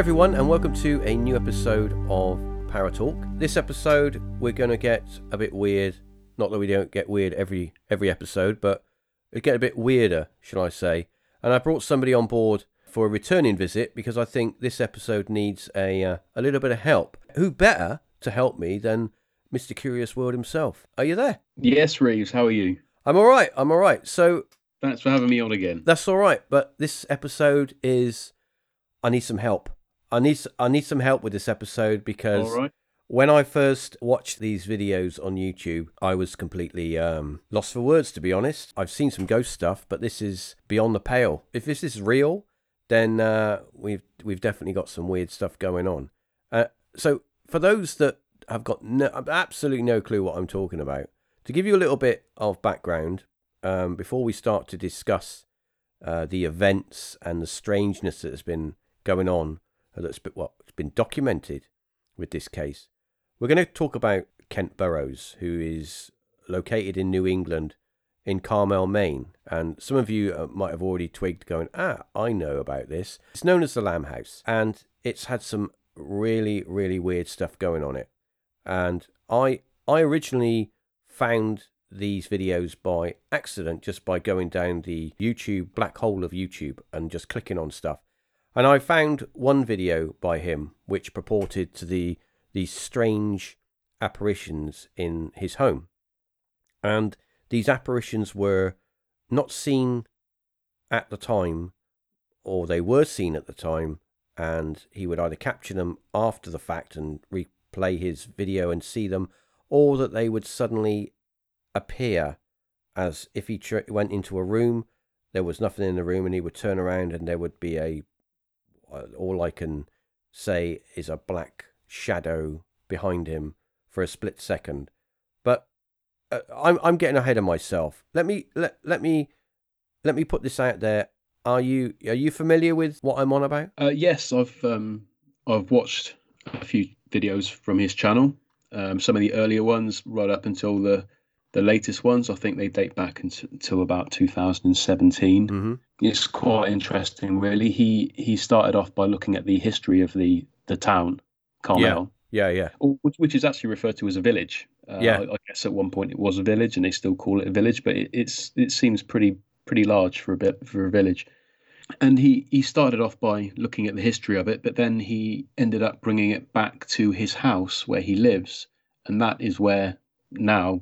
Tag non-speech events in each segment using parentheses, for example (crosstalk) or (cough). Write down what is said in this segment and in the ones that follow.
Everyone, and welcome to a new episode of Paratalk. This episode, we're going to get a bit weird. Not that we don't get weird every every episode, but it get a bit weirder, shall I say? And I brought somebody on board for a returning visit because I think this episode needs a uh, a little bit of help. Who better to help me than Mr. Curious World himself? Are you there? Yes, Reeves. How are you? I'm all right. I'm all right. So Thanks for having me on again. that's all right. But this episode is I need some help. I need I need some help with this episode because right. when I first watched these videos on YouTube, I was completely um, lost for words. To be honest, I've seen some ghost stuff, but this is beyond the pale. If this is real, then uh, we've we've definitely got some weird stuff going on. Uh, so for those that have got no, absolutely no clue what I'm talking about, to give you a little bit of background um, before we start to discuss uh, the events and the strangeness that has been going on, that's been, what has been documented with this case. We're going to talk about Kent Burris, who is located in New England in Carmel, Maine. And some of you uh, might have already twigged going, ah, I know about this. It's known as the Lamb House, and it's had some really, really weird stuff going on it. And I, I originally found these videos by accident just by going down the YouTube black hole of YouTube and just clicking on stuff. And I found one video by him which purported to the these strange apparitions in his home. And these apparitions were not seen at the time, or they were seen at the time, and he would either capture them after the fact and replay his video and see them, or that they would suddenly appear as if he tr- went into a room, there was nothing in the room, and he would turn around and there would be a all I can say is a black shadow behind him for a split second. But uh, I'm I'm getting ahead of myself. Let me let let me let me put this out there. Are you are you familiar with what I'm on about? Uh, yes, I've um, I've watched a few videos from his channel. Um, some of the earlier ones, right up until the the latest ones. I think they date back until, about 2017. Mm-hmm. It's quite interesting, really. He he started off by looking at the history of the the town, Carmel, Yeah, yeah, or- which, which is actually referred to as a village. Uh, Yeah. I, I guess at one point it was a village, and they still call it a village, but it, it's it seems pretty pretty large for a bit for a village. And he he started off by looking at the history of it, but then he ended up bringing it back to his house where he lives, and that is where now,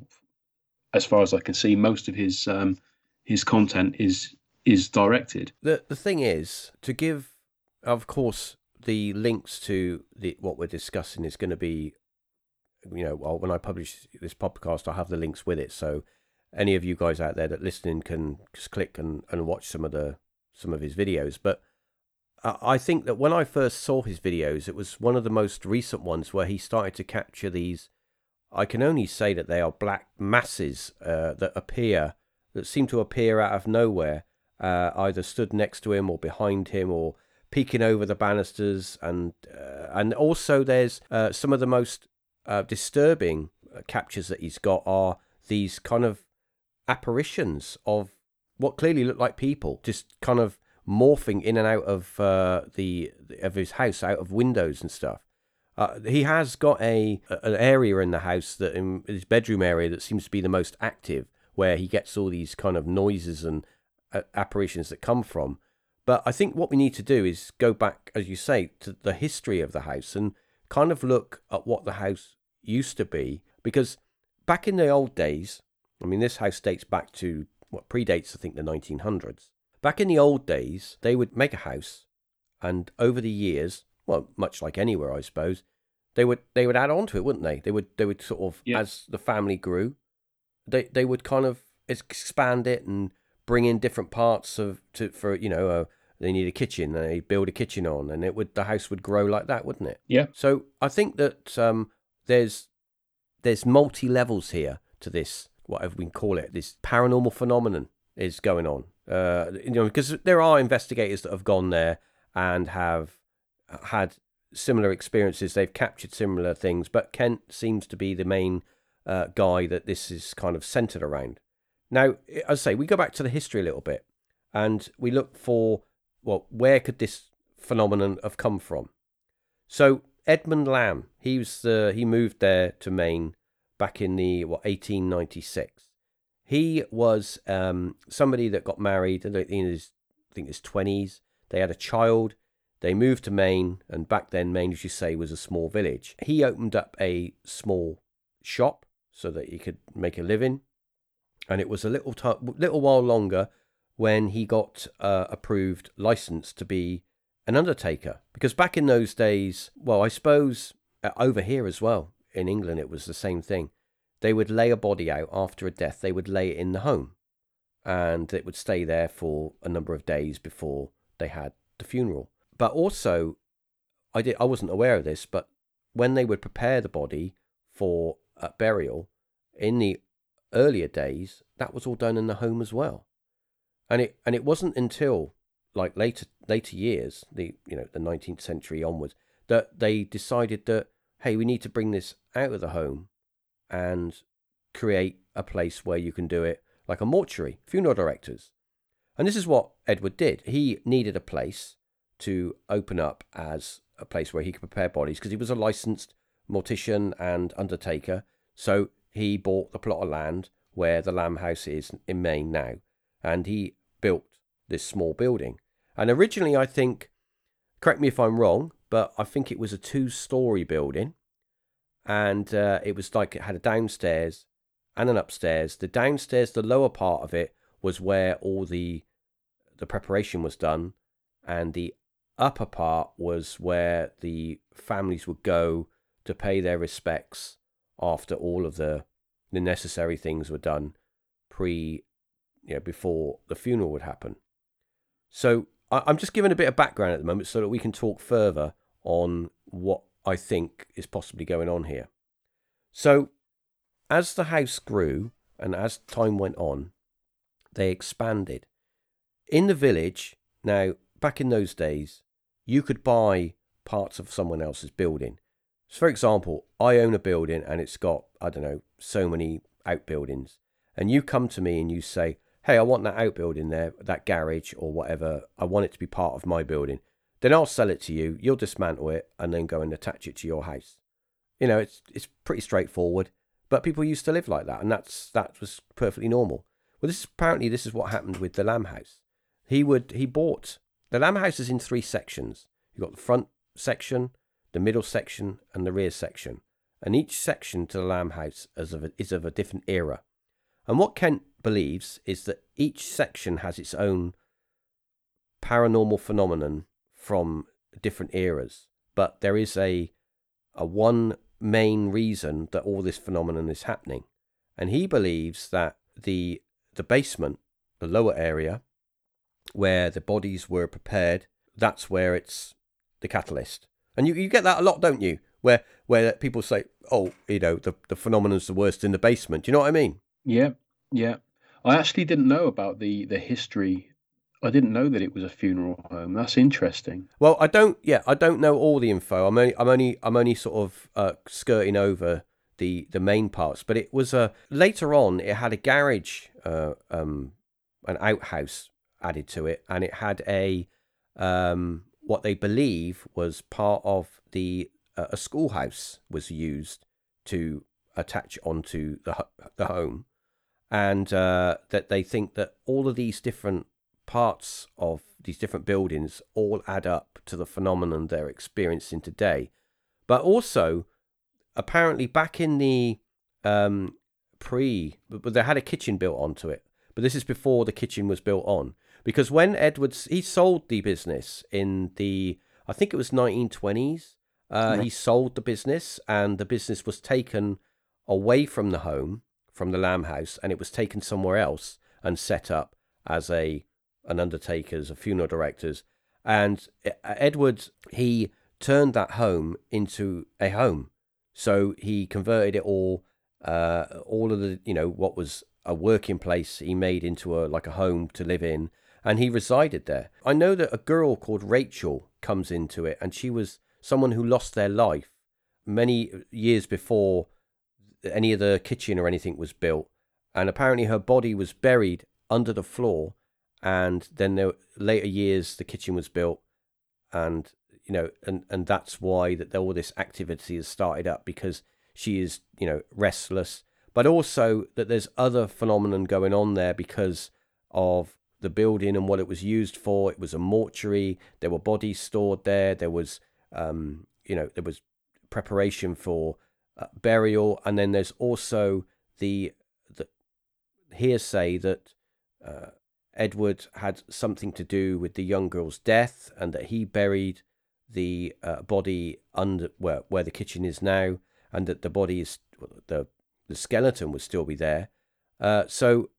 as far as I can see, most of his um, his content is is directed. the the thing is to give of course the links to the what we're discussing is going to be you know well, when i publish this podcast i'll have the links with it so any of you guys out there that listening can just click and, and watch some of the some of his videos but I I think that when I first saw his videos, it was one of the most recent ones where he started to capture these. I can only say that they are black masses uh, that appear, that seem to appear out of nowhere, uh, either stood next to him or behind him or peeking over the banisters, and uh, and also there's uh, some of the most uh, disturbing uh, captures that he's got are these kind of apparitions of what clearly look like people, just kind of morphing in and out of the of his house, out of windows and stuff. Uh, he has got a an area in the house that in his bedroom area that seems to be the most active, where he gets all these kind of noises and uh, apparitions that come from. But I think what we need to do is go back, as you say, to the history of the house and kind of look at what the house used to be. Because back in the old days, I mean, this house dates back to what predates, I think, the 1900s. Back in the old days, they would make a house, and over the years, well, much like anywhere, I suppose, they would they would add on to it, wouldn't they? They would they would sort of Yeah. as the family grew, they they would kind of expand it and bring in different parts of to for you know uh, they need a kitchen and they build a kitchen on and it would the house would grow like that, wouldn't it? Yeah. So I think that um, there's there's multi levels here to this whatever we can call it this paranormal phenomenon is going on. Uh, you know because there are investigators that have gone there and have had similar experiences. They've captured similar things, but Kent seems to be the main uh, guy that this is kind of centered around. Now, as I say, we go back to the history a little bit and we look for well, where could this phenomenon have come from? So Edmund Lamb, he was he moved there to Maine back in the what 1896. He was um, somebody that got married in his I think his 20s. They had a child. They moved to Maine, and back then Maine, as you say, was a small village. He opened up a small shop so that he could make a living, and it was a little t- little while longer when he got uh, approved license to be an undertaker. Because back in those days, well, I suppose uh, over here as well in England, it was the same thing. They would lay a body out after a death, they would lay it in the home and it would stay there for a number of days before they had the funeral. But also, I did I wasn't aware of this, but when they would prepare the body for burial in the earlier days, that was all done in the home as well and it and it wasn't until like later later years, the you know the 19th century onwards, that they decided that hey, we need to bring this out of the home and create a place where you can do it like a mortuary, funeral directors. And this is what Edward did. He needed a place to open up as a place where he could prepare bodies because he was a licensed mortician and undertaker. So he bought the plot of land where the Lamb House is in Maine now, and he built this small building. And originally, I think, correct me if I'm wrong, but I think it was a two story building. And uh, it was like it had a downstairs and an upstairs. The downstairs, the lower part of it, was where all the the preparation was done, and the upper part was where the families would go to pay their respects after all of the the necessary things were done pre you know, before the funeral would happen. So I, I'm just giving a bit of background at the moment so that we can talk further on what I think is possibly going on here. So, as the house grew and as time went on, they expanded. In the village, now, back in those days, you could buy parts of someone else's building. So, for example, I own a building and it's got, I don't know, so many outbuildings. And you come to me and you say, hey, I want that outbuilding there, that garage or whatever. I want it to be part of my building. Then I'll sell it to you. You'll dismantle it and then go and attach it to your house. You know, it's it's pretty straightforward. But people used to live like that, and that's that was perfectly normal. Well, this is, apparently this is what happened with the Lamb House. He would he bought the Lamb House is in three sections. You've got the front section, the middle section, and the rear section. And each section to the Lamb House is of a, is of a different era. And what Kent believes is that each section has its own paranormal phenomenon from different eras, but there is a a one main reason that all this phenomenon is happening. And he believes that the the basement, the lower area, where the bodies were prepared, that's where it's the catalyst. And you, you get that a lot, don't you? Where where people say, Oh, you know, the, the phenomenon's the worst in the basement. Do you know what I mean? Yeah, yeah. I actually didn't know about the the history. I didn't know that it was a funeral home. That's interesting. Well, I don't. Yeah, I don't know all the info. I'm only. I'm only. I'm only sort of uh, skirting over the the main parts. But it was a uh, later on. It had a garage, uh, um, an outhouse added to it, and it had a um, what they believe was part of the uh, a schoolhouse was used to attach onto the the home and uh, that they think that all of these different parts of these different buildings all add up to the phenomenon they're experiencing today. But also, apparently, back in the um, pre, but they had a kitchen built onto it. But this is before the kitchen was built on, because when Edwards he sold the business in the I think it was 1920s. Uh, He sold the business, and the business was taken away from the home from the Lamb House, and it was taken somewhere else and set up as a an undertaker's, a funeral director's. And uh, Edward, he turned that home into a home. So he converted it all, uh, all of the, you know, what was a working place, he made into a like a home to live in, and he resided there. I know that a girl called Rachel comes into it, and she was someone who lost their life many years before any of the kitchen or anything was built. And apparently her body was buried under the floor. And then there, later years, the kitchen was built. And you know, and and that's why that all this activity has started up because she is you know restless, but also that there's other phenomenon going on there because of the building and what it was used for. It was a mortuary. There were bodies stored there. There was, um, you know, there was preparation for uh, burial, and then there's also the the hearsay that uh, Edward had something to do with the young girl's death, and that he buried the uh, body under where where the kitchen is now, and that the body is the the skeleton would still be there. Uh, so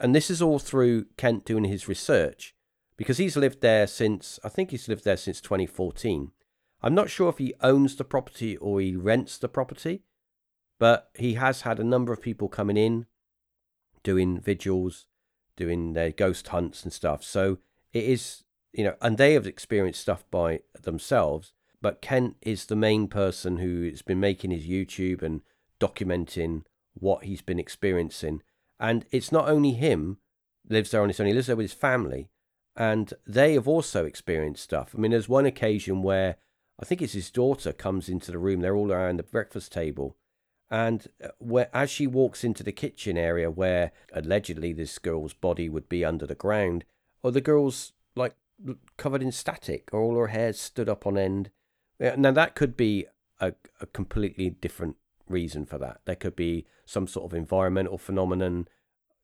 and this is all through Kent doing his research because he's lived there since I think he's lived there since 2014. I'm not sure if he owns the property or he rents the property, but he has had a number of people coming in doing vigils, doing their ghost hunts and stuff. So it is, you know, and they have experienced stuff by themselves, but Kent is the main person who has been making his YouTube and documenting what he's been experiencing and it's not only him lives there on his own, he lives there with his family. And they have also experienced stuff. I mean, there's one occasion where I think it's his daughter comes into the room. They're all around the breakfast table. And uh, where, as she walks into the kitchen area where allegedly this girl's body would be under the ground, or the girl's like covered in static, or all her hair stood up on end. Now, that could be a, a completely different reason for that. There could be some sort of environmental phenomenon,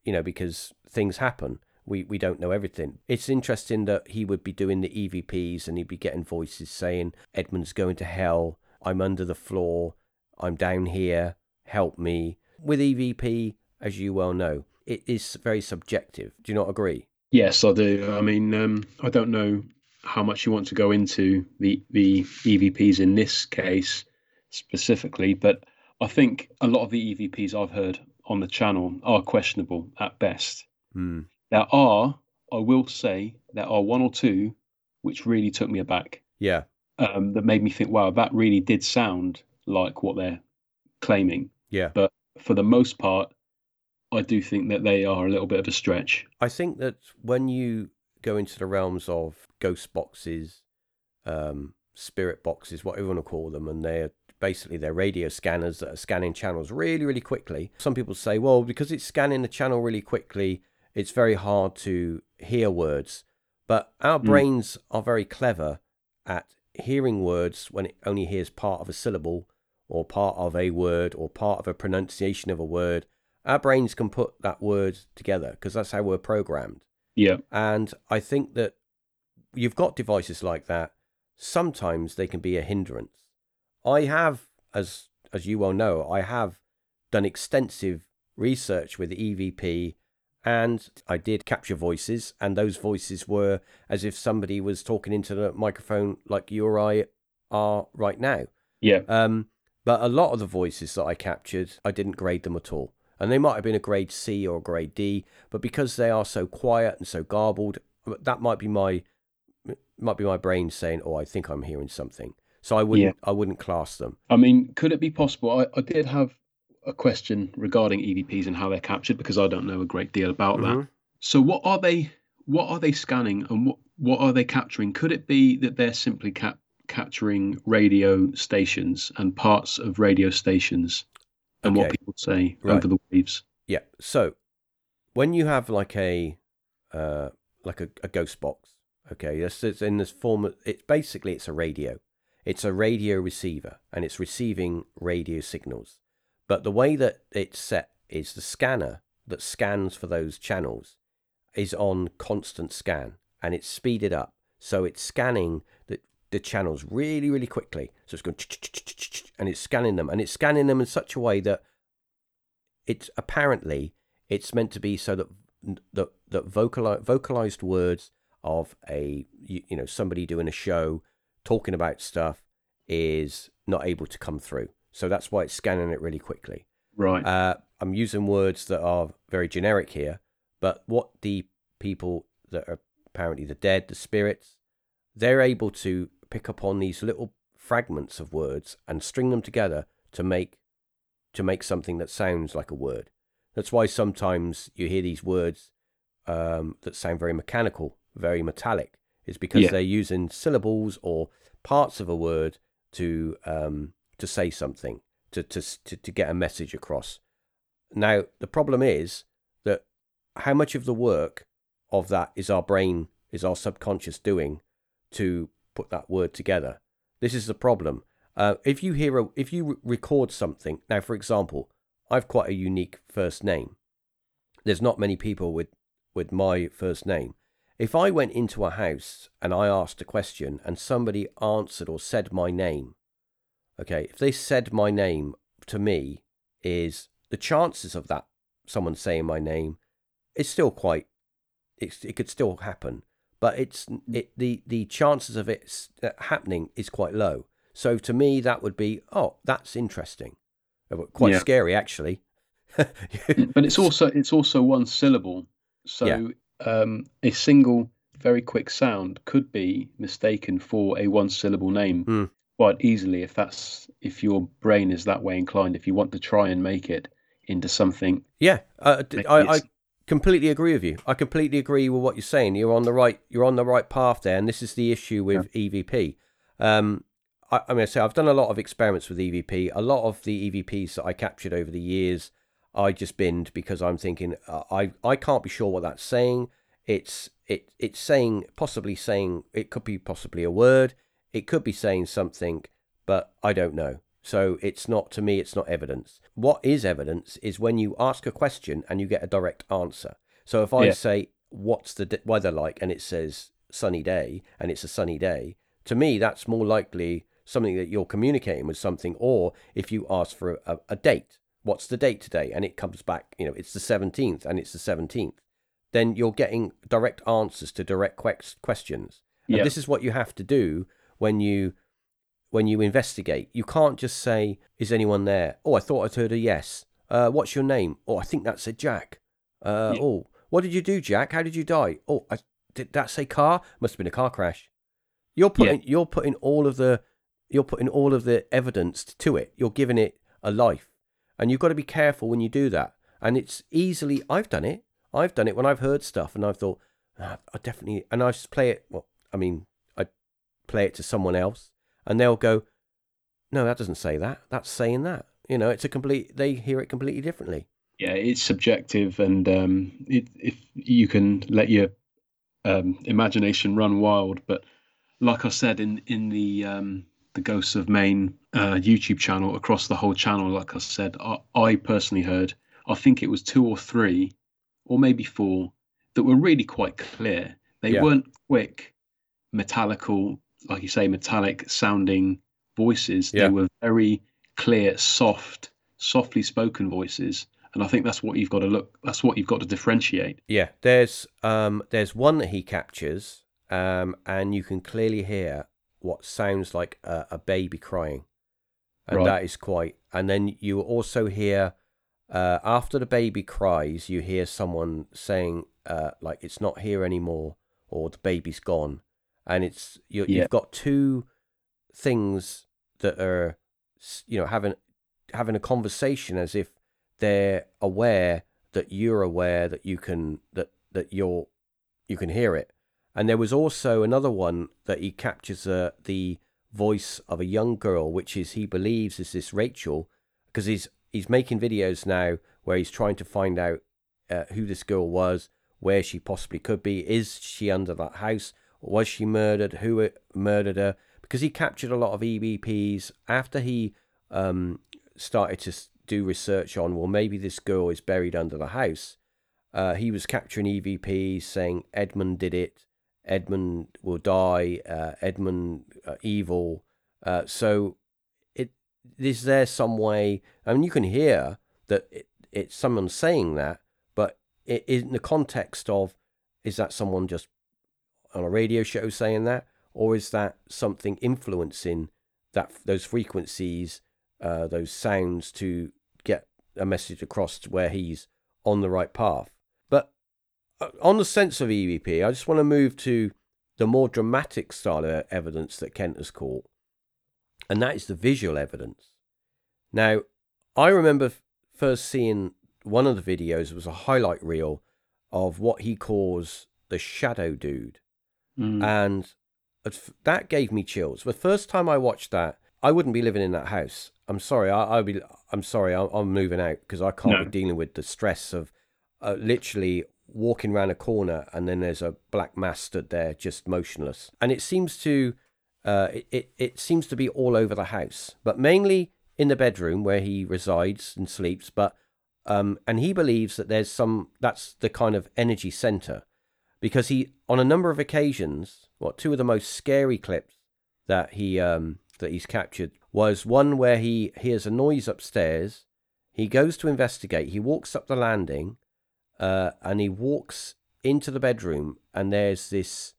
you know, because things happen. We we don't know everything. It's interesting that he would be doing the EVPs and he'd be getting voices saying, Edmund's going to hell, I'm under the floor, I'm down here, help me. With EVP, as you well know, it is very subjective. Do you not agree? Yes, I do. I mean, um, I don't know how much you want to go into the the EVPs in this case specifically, but I think a lot of the EVPs I've heard on the channel are questionable at best. Mm. There are, I will say, there are one or two which really took me aback. Yeah. Um, that made me think, wow, that really did sound like what they're claiming. Yeah. But for the most part, I do think that they are a little bit of a stretch. I think that when you go into the realms of ghost boxes, um, spirit boxes, whatever you want to call them, and they're basically they're radio scanners that are scanning channels really, really quickly. Some people say, well, because it's scanning the channel really quickly, it's very hard to hear words. But our mm. brains are very clever at hearing words when it only hears part of a syllable or part of a word or part of a pronunciation of a word. Our brains can put that word together because that's how we're programmed. Yeah. And I think that you've got devices like that. Sometimes they can be a hindrance. I have, as as you well know, I have done extensive research with EVP and I did capture voices, and those voices were as if somebody was talking into the microphone like you or I are right now. Yeah. Um, but a lot of the voices that I captured, I didn't grade them at all. And they might have been a grade C or a grade D, but because they are so quiet and so garbled, that might be my might be my brain saying, "Oh, I think I'm hearing something." So I wouldn't yeah. I wouldn't class them. I mean, could it be possible? I, I did have a question regarding EVPs and how they're captured because I don't know a great deal about mm-hmm. that. So what are they what are they scanning and what what are they capturing? Could it be that they're simply cap- capturing radio stations and parts of radio stations and okay. what people say right. over the waves? Yeah. So when you have like a uh, like a, a ghost box, okay, it's, it's in this form. Of, it's basically it's a radio. It's a radio receiver and it's receiving radio signals. But the way that it's set is the scanner that scans for those channels is on constant scan and it's speeded up. So it's scanning the, the channels really, really quickly. So it's going (tsk) and it's scanning them and it's scanning them in such a way that it's apparently it's meant to be so that that, that vocalized, vocalized words of a you, you know somebody doing a show talking about stuff is not able to come through. So that's why it's scanning it really quickly. Right. Uh, I'm using words that are very generic here, but what the people that are apparently the dead, the spirits, they're able to pick up on these little fragments of words and string them together to make to make something that sounds like a word. That's why sometimes you hear these words um, that sound very mechanical, very metallic, is because Yeah. they're using syllables or parts of a word to um, to say something to, to to to get a message across. Now the problem is that how much of the work of that is our brain is our subconscious doing to put that word together. This is the problem. Uh, if you hear a, if you record something now, for example, I've quite a unique first name. There's not many people with with my first name. If I went into a house and I asked a question and somebody answered or said my name, okay, if they said my name to me, is the chances of that someone saying my name is still quite it's, it could still happen, but it's it the the chances of it uh, happening is quite low. So to me, that would be oh, that's interesting, Uh, quite Yeah. scary actually. (laughs) but it's also it's also one syllable. So Yeah. Um, a single very quick sound could be mistaken for a one syllable name Hmm. quite easily if that's if your brain is that way inclined. If you want to try and make it into something, yeah, uh, I, I completely agree with you. I completely agree with what you're saying. You're on the right. You're on the right path there, and this is the issue with EVP. Um, I, I mean, I say I've done a lot of experiments with EVP. A lot of the EVPs that I captured over the years, I just binned because I'm thinking uh, I I can't be sure what that's saying. It's it it's saying possibly saying it could be possibly a word. It could be saying something, but I don't know. So it's not to me. It's not evidence. What is evidence is when you ask a question and you get a direct answer. So if I Yeah. say, "What's the weather like?" and it says sunny day, and it's a sunny day, to me that's more likely something that you're communicating with something. Or if you ask for a, a date, what's the date today, and it comes back, you know, it's the seventeenth, and it's the seventeenth, then you're getting direct answers to direct que- questions. And Yeah. this is what you have to do when you when you investigate. You can't just say, "Is anyone there?" Oh, I thought I'd heard a yes. Uh, what's your name? Oh, I think that said Jack. Uh, Yeah. Oh, what did you do, Jack? How did you die? Oh, I, did that say car? Must have been a car crash. You're putting you're putting all of the you're putting all of the evidence to it. You're giving it a life, and you've got to be careful when you do that. And it's easily I've done it. I've done it when I've heard stuff and I've thought "Ah, I definitely and I just play it. Well, I mean, I play it to someone else, and they'll go, "No, that doesn't say that. That's saying that." You know, it's a complete. They hear it completely differently. yeah, it's subjective, and um, it, if you can let your um, imagination run wild, but like I said in in the um, the Ghosts of Maine uh, YouTube channel, across the whole channel, like I said, I, I personally heard, I think it was two or three, or maybe four, that were really quite clear. They Yeah. weren't quick, metallical, like you say, metallic sounding voices. Yeah. They were very clear, soft, softly spoken voices. And I think that's what you've got to look. That's what you've got to differentiate. Yeah, there's um there's one that he captures, um, and you can clearly hear what sounds like a, a baby crying, and Right. that is quite. And then you also hear, uh, after the baby cries, you hear someone saying, uh, like it's not here anymore, or the baby's gone, and it's you, Yeah. you've got two things that are, you know, having having a conversation as if they're aware that you're aware that you can that that you're you can hear it and there was also another one that he captures uh, the voice of a young girl which is he believes is this rachel because he's he's making videos now where he's trying to find out uh, who this girl was where she possibly could be is she under that house was she murdered who uh, murdered her because he captured a lot of evps after he um, started to do research on well maybe this girl is buried under the house. Uh, he was capturing evps saying edmund did it edmund will die uh, edmund uh, evil uh, so it is there some way i mean you can hear that it, it's someone saying that but it, in the context of is that someone just on a radio show saying that or is that something influencing that those frequencies uh, those sounds to get a message across to where he's on the right path. Uh, on the sense of EVP, I just want to move to the more dramatic style of evidence that Kent has caught, and that is the visual evidence. Now, I remember first seeing one of the videos it was a highlight reel of what he calls the shadow dude. Mm. and that gave me chills. The first time I watched that, I wouldn't be living in that house. I'm sorry. I, I'll be. I'm sorry. I'm, I'm moving out because I can't No. be dealing with the stress of uh, literally walking around a corner and then there's a black mass stood there just motionless. And it seems to, uh, it, it it seems to be all over the house, but mainly in the bedroom where he resides and sleeps. But um, and he believes that there's some that's the kind of energy center because he on a number of occasions what two of the most scary clips that he um that he's captured was one where he hears a noise upstairs he goes to investigate he walks up the landing uh and he walks into the bedroom and there's this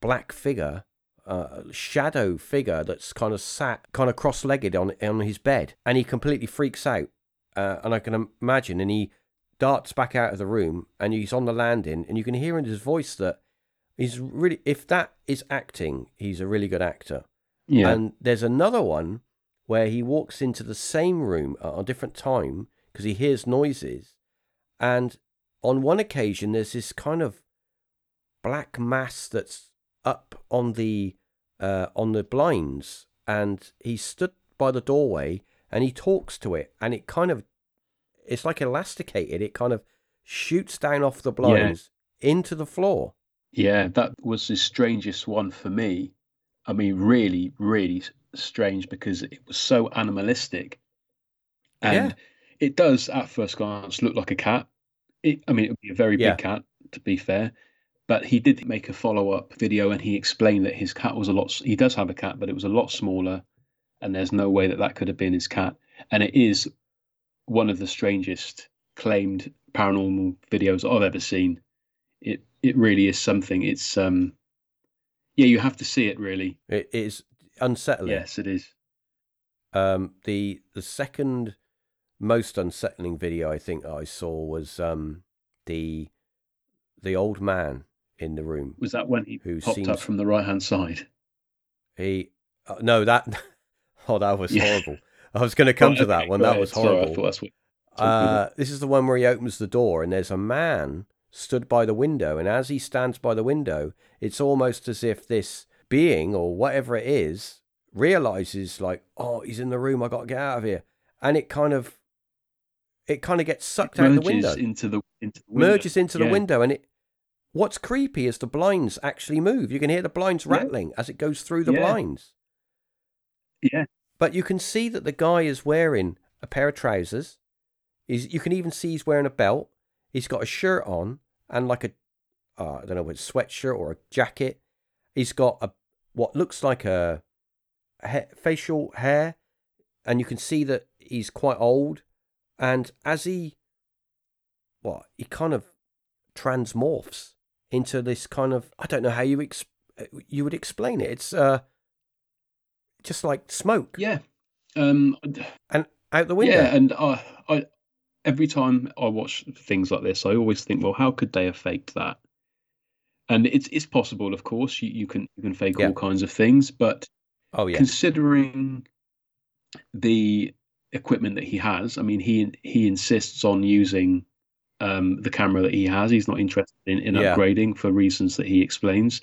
black figure uh, shadow figure that's kind of sat kind of cross-legged on on his bed and he completely freaks out uh, and I can imagine and he darts back out of the room and he's on the landing and you can hear in his voice that he's really if that is acting he's a really good actor Yeah. and there's another one where he walks into the same room at a different time because he hears noises and on one occasion there's this kind of black mass that's up on the uh, on the blinds and he stood by the doorway and he talks to it and it kind of it's like elasticated it kind of shoots down off the blinds into the floor Yeah, that was the strangest one for me. I mean, really, really strange because it was so animalistic. And Yeah. it does, at first glance, look like a cat. It, I mean, it would be a very Yeah. big cat, to be fair. But he did make a follow up video and he explained that his cat was a lot, he does have a cat, but it was a lot smaller. And there's no way that that could have been his cat. And it is one of the strangest claimed paranormal videos I've ever seen it it really is something it's um yeah you have to see it really it is unsettling yes it is Um, the the second most unsettling video I think I saw was um the the old man in the room. was that when he Who popped up from the right hand side He uh, no that (laughs) oh that was Yeah. horrible. I was going to come Right, to that one. That ahead. was Sorry, horrible. thought that's what Uh, this is the one where he opens the door and there's a man stood by the window, and as he stands by the window, it's almost as if this being or whatever it is realizes like, oh, he's in the room. I got to get out of here, and it kind of, it kind of gets sucked out the window, into the into the window. merges into the window, and it. What's creepy is the blinds actually move. You can hear the blinds Yeah. rattling as it goes through the Yeah. blinds. yeah But you can see that the guy is wearing a pair of trousers. He's, you can even see he's wearing a belt. He's got a shirt on and like a, uh, I don't know, a sweatshirt or a jacket. He's got a what looks like a, ha- facial hair, and you can see that he's quite old. And as he, what he kind of transmorphs into this kind of, I don't know how you ex- you would explain it. It's uh, just like smoke yeah um and out the window. yeah and I, I every time i watch things like this i always think well how could they have faked that and it's it's possible of course you, you can you can fake Yeah. all kinds of things but Oh yeah, considering the equipment that he has. I mean he he insists on using um, the camera that he has. He's not interested in, in Yeah. upgrading for reasons that he explains.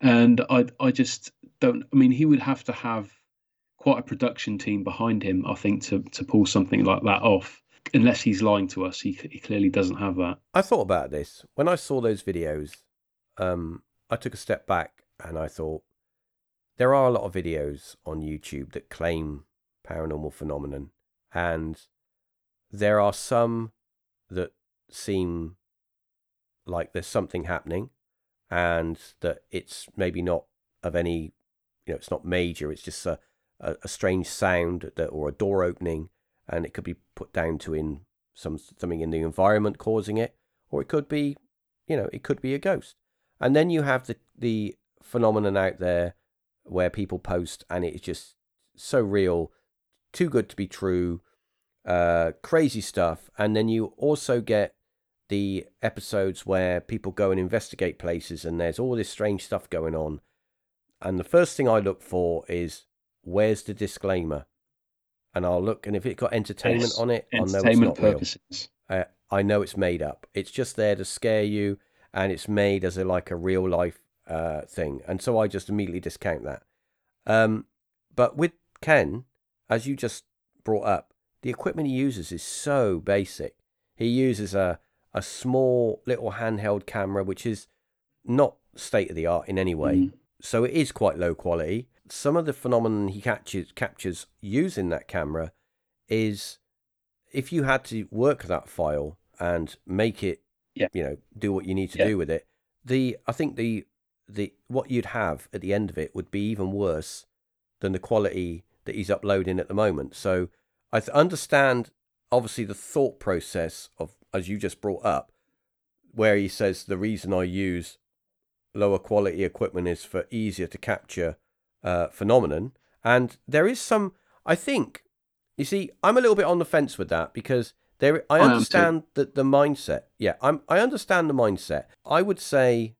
And i i just don't i mean he would have to have quite a production team behind him i think to to pull something like that off. Unless he's lying to us he, he clearly doesn't have that. I thought about this. When I saw those videos. Um, I took a step back and I thought there are a lot of videos on YouTube that claim paranormal phenomenon, and there are some that seem like there's something happening, and that it's maybe not of any, you know, it's not major. It's just a a, a strange sound that or a door opening, and it could be put down to in some something in the environment causing it, or it could be, you know, it could be a ghost. And then you have the the phenomenon out there where people post and it's just so real, too good to be true, uh, crazy stuff. And then you also get the episodes where people go and investigate places and there's all this strange stuff going on. And the first thing I look for is where's the disclaimer? And I'll look, and if it got entertainment on it, I'll know it's entertainment not real. purposes Uh, I know it's made up. It's just there to scare you, and it's made as a like a real life uh, thing, and so I just immediately discount that. Um, but with Ken, as you just brought up, the equipment he uses is so basic. He uses a a small little handheld camera, which is not state of the art in any way. Mm. So it is quite low quality. Some of the phenomenon he captures captures using that camera is if you had to work that file and make it, yeah. you know, do what you need to yeah. do with it. The I think the the what you'd have at the end of it would be even worse than the quality that he's uploading at the moment. So I th- understand obviously the thought process of as you just brought up, where he says the reason I use lower quality equipment is for easier to capture uh, phenomenon. And there is some, I think, you see, I'm a little bit on the fence with that because there, I understand that the mindset. Yeah, I'm, I understand the mindset. I would say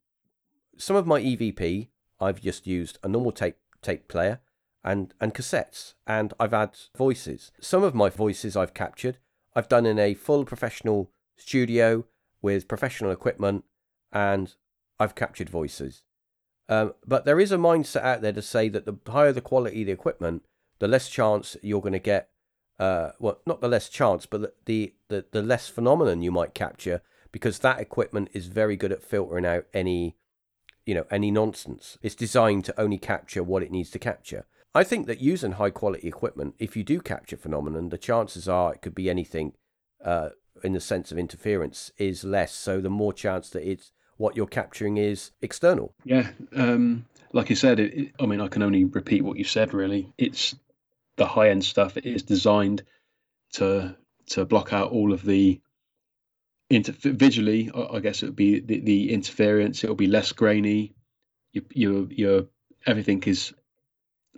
some of my EVP, I've just used a normal tape tape player and and cassettes, and I've had voices. Some of my voices I've captured. I've done in a full professional studio with professional equipment, and I've captured voices. Um, but there is a mindset out there to say that the higher the quality of the equipment, the less chance you're going to get. Uh, well, not the less chance, but the, the, the, the less phenomenon you might capture because that equipment is very good at filtering out any, you know, any nonsense. It's designed to only capture what it needs to capture. I think that using high quality equipment, if you do capture phenomenon, the chances are it could be anything uh, in the sense of interference is less. So the more chance that it's what you're capturing is external. Yeah, um, like you said, it, it, I mean, I can only repeat what you said. Really, it's the high end stuff. It is designed to to block out all of the inter- visually. I guess it would be the, the interference. It will be less grainy. Your your your everything is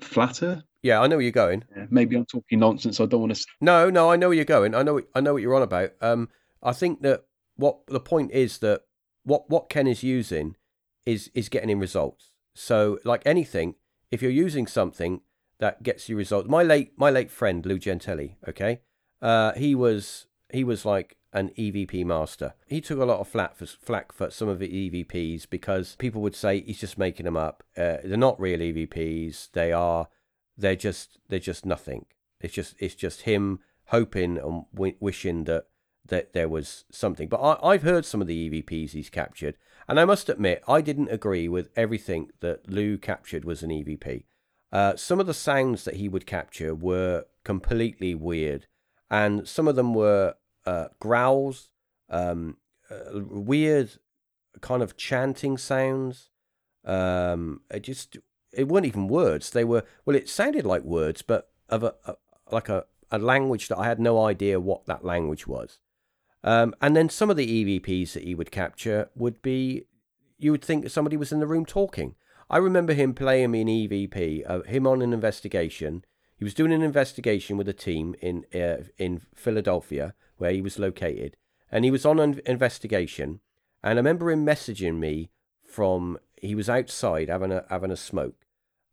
flatter. Yeah, I know where you're going. Yeah, maybe I'm talking nonsense. I don't want to. No, no, I know where you're going. I know, I know what you're on about. Um, I think that what the point is that what what Ken is using is is getting in results. So, like anything, if you're using something that gets you results, my late my late friend Lou Gentelli, okay, uh, he was he was like an EVP master. He took a lot of flack for, flack for some of the EVPs because people would say he's just making them up. Uh, they're not real EVPs. They are. They're just. They're just nothing. It's just. It's just him hoping and w- wishing that that there was something. But I, I've heard some of the EVPs he's captured, and I must admit I didn't agree with everything that Lou captured was an EVP. Uh, some of the sounds that he would capture were completely weird, and some of them were uh, growls, um, uh, weird kind of chanting sounds. Um, it just it weren't even words. They were well, it sounded like words, but of a, a like a, a language that I had no idea what that language was. Um, and then some of the EVPs that he would capture would be, you would think somebody was in the room talking. I remember him playing me an EVP, uh, him on an investigation. He was doing an investigation with a team in uh, in Philadelphia, where he was located, and he was on an investigation. And I remember him messaging me from he was outside having a having a smoke,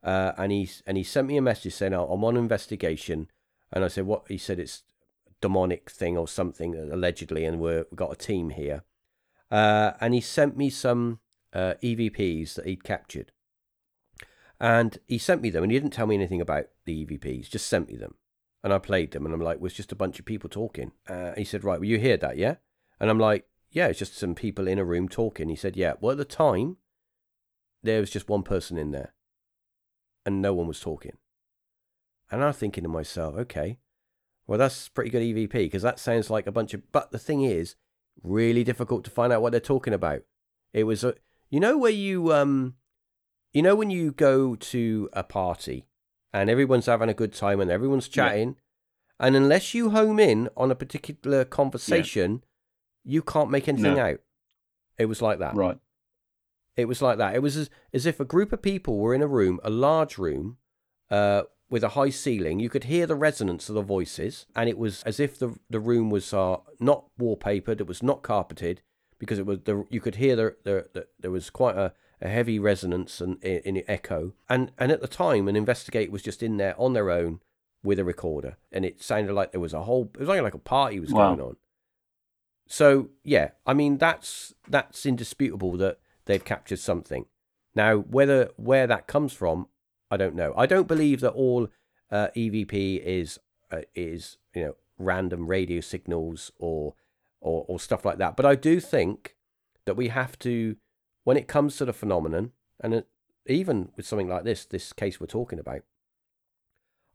uh, and he and he sent me a message saying, oh, "I'm on investigation." And I said, "What?" He said, "It's demonic thing or something allegedly, and we're, we've got a team here." Uh, and he sent me some uh, EVPs that he'd captured, and he sent me them, and he didn't tell me anything about the EVPs, just sent me them and I played them, and I'm like, was just a bunch of people talking. Uh, he said, right, well, you hear that, yeah? And I'm like, yeah, it's just some people in a room talking. He said, yeah. Well, at the time, there was just one person in there, and no one was talking. And I'm thinking to myself, okay, well, that's pretty good EVP because that sounds like a bunch of. But the thing is, really difficult to find out what they're talking about. It was a, you know, where you um, you know, when you go to a party and everyone's having a good time and everyone's chatting. Yeah. And unless you home in on a particular conversation, yeah. you can't make anything no. out. It was like that. Right. It was like that. It was as, as if a group of people were in a room, a large room, uh, with a high ceiling. You could hear the resonance of the voices, and it was as if the the room was uh, not wallpapered. It was not carpeted because it was the you could hear the, the, the there was quite a a heavy resonance and in, in echo. And and at the time, an investigator was just in there on their own with a recorder, and it sounded like there was a whole. It was like like a party was wow. going on. So yeah, I mean that's that's indisputable that they've captured something. Now, whether where that comes from, I don't know. I don't believe that all uh, EVP is uh, is you know random radio signals or, or or stuff like that. But I do think that we have to, when it comes to the phenomenon, and it, even with something like this, this case we're talking about,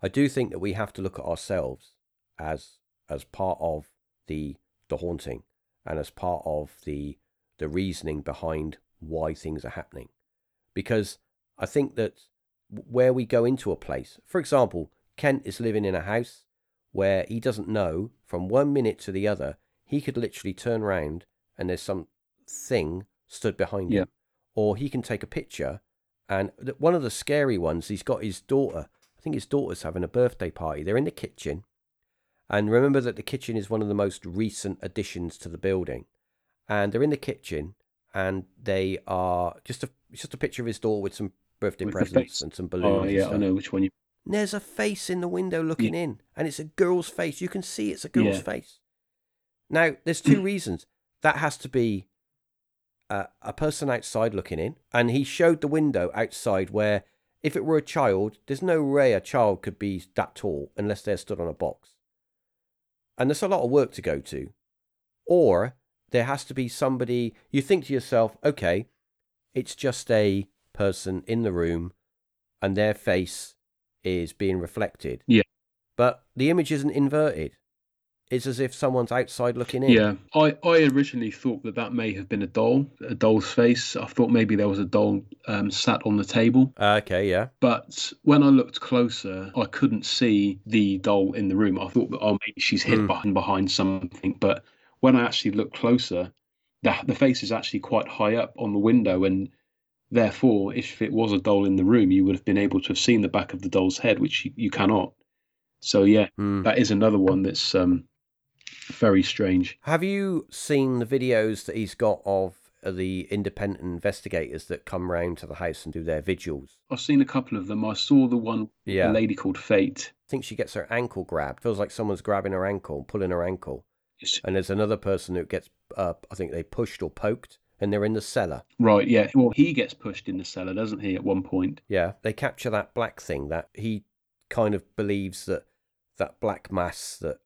I do think that we have to look at ourselves as as part of the the haunting and as part of the the reasoning behind why things are happening. Because i think that where we go into a place for example kent is living in a house where he doesn't know from one minute to the other he could literally turn around and there's some thing stood behind Yeah. him or he can take a picture and one of the scary ones he's got his daughter i think his daughter's having a birthday party they're in the kitchen and remember that the kitchen is one of the most recent additions to the building. And they're in the kitchen and they are just a just a picture of his daughter with some birthday With presents and some oh, balloons. Oh yeah. I know which one you. And There's a face in the window looking in, and it's a girl's face. You can see it's a girl's Yeah. face. Now, there's two (clears throat) reasons. That has to be a, a person outside looking in, and he showed the window outside where, if it were a child, there's no way a child could be that tall unless they're stood on a box. And there's a lot of work to go to. Or there has to be somebody, you think to yourself, okay, it's just a person in the room and their face is being reflected. Yeah. But the image isn't inverted. It's as if someone's outside looking in. Yeah, I, I originally thought that that may have been a doll, a doll's face. I thought maybe there was a doll um, sat on the table. Uh, okay, yeah. But when I looked closer, I couldn't see the doll in the room. I thought that oh maybe she's hid Hmm. behind behind something. But when I actually looked closer, the the face is actually quite high up on the window, and therefore, if it was a doll in the room, you would have been able to have seen the back of the doll's head, which you, you cannot. So yeah, Hmm. that is another one that's um, very strange. Have you seen the videos that he's got of uh, the independent investigators that come round to the house and do their vigils? I've seen a couple of them. I saw the one, Yeah. a lady called Fate. I think she gets her ankle grabbed. Feels like someone's grabbing her ankle, pulling her ankle. It's- And there's another person who gets, uh, I think they pushed or poked, and they're in the cellar. Right, yeah. Well, he gets pushed in the cellar, doesn't he? At one point. Yeah, they capture that black thing that he kind of believes that that black mass that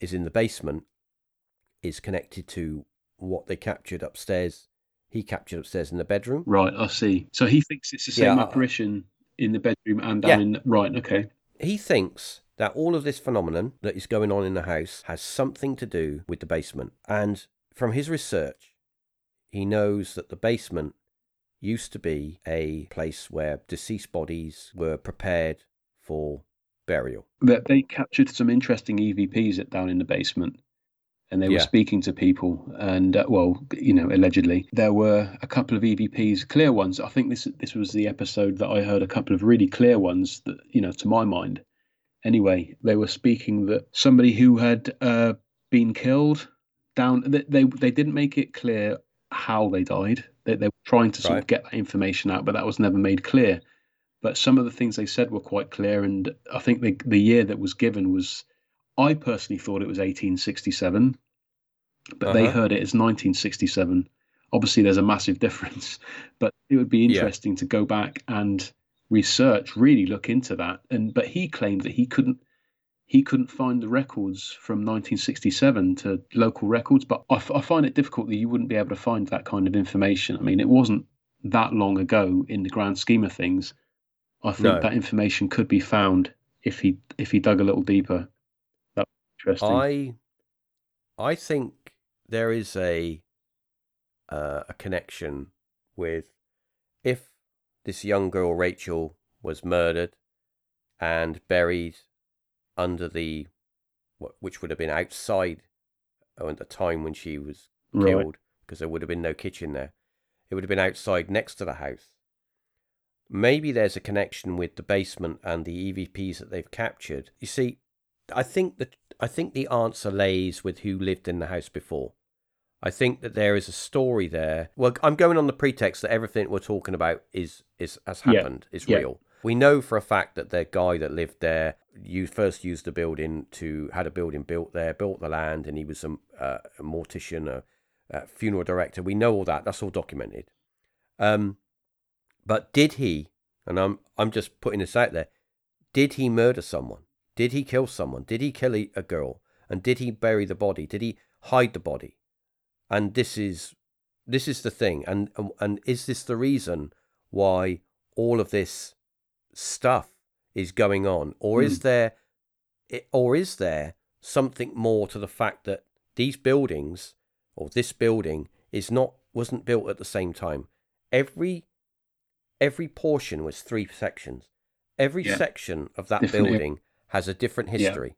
is in the basement is connected to what they captured upstairs. He captured upstairs in the bedroom. Right, I see. So he thinks it's the Yeah, same I- apparition in the bedroom and down Yeah. in. Right, okay. He thinks that all of this phenomenon that is going on in the house has something to do with the basement. And from his research, he knows that the basement used to be a place where deceased bodies were prepared for burial. That they captured some interesting EVPs at down in the basement, and they were Yeah. speaking to people. And uh, well, you know, allegedly there were a couple of EVPs, clear ones. I think this this was the episode that I heard a couple of really clear ones that you know, to my mind. Anyway, they were speaking that somebody who had uh, been killed down. They, they they didn't make it clear how they died. They they were trying to sort Right. of get that information out, but that was never made clear. But some of the things they said were quite clear, and I think the the year that was given was. I personally thought it was 1867, but they Uh-huh. heard it as 1967. Obviously, there's a massive (laughs) difference, but it would be Yeah. interesting to go back and research, really look into that. And but he claimed that he couldn't he couldn't find the records from 1967 to local records. But I, f- I find it difficult that you wouldn't be able to find that kind of information. I mean, it wasn't that long ago in the grand scheme of things. I think No. that information could be found if he if he dug a little deeper. That would be interesting. I I think there is a uh, a connection with if this young girl Rachel was murdered and buried under the which would have been outside oh, at the time when she was Right. killed because there would have been no kitchen there. It would have been outside next to the house. Maybe there's a connection with the basement and the EVPs that they've captured. You see, I think that I think the answer lays with who lived in the house before. I think that there is a story there. Well, I'm going on the pretext that everything we're talking about is is has Yeah. happened, is Yeah. real. We know for a fact that the guy that lived there, you first used the building to had a building built there, built the land, and he was a, uh, a mortician, a, a funeral director. We know all that. That's all documented. Um, But did he? And I'm I'm just putting this out there. Did he murder someone? Did he kill someone? Did he kill a girl? And did he bury the body? Did he hide the body? And this is this is the thing. And and is this the reason why all of this stuff is going on, or mm. is hmm. there, or is there something more to the fact that these buildings or this building is not wasn't built at the same time? Every every portion was three sections. Every yeah. section of that Different building has a different history.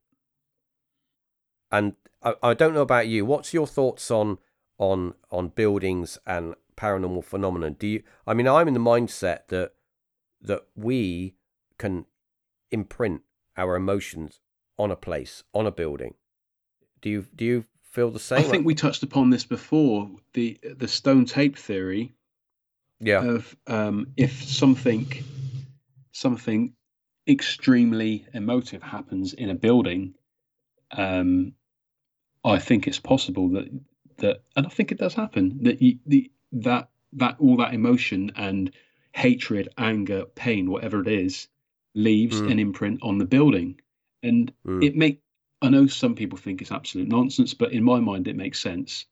Yeah. And I, I don't know about you. What's your thoughts on on on buildings and paranormal phenomenon? Do you? I mean, I'm in the mindset that that we can imprint our emotions on a place, on a building. Do you do you feel the same? I think we touched upon this before the the stone tape theory. Yeah. Of um, if something something extremely emotive happens in a building, um, I think it's possible that that, and I think it does happen that you, the that that all that emotion and hatred, anger, pain, whatever it is, leaves mm. an imprint on the building. And mm. it make I know some people think it's absolute nonsense, but in my mind it makes sense.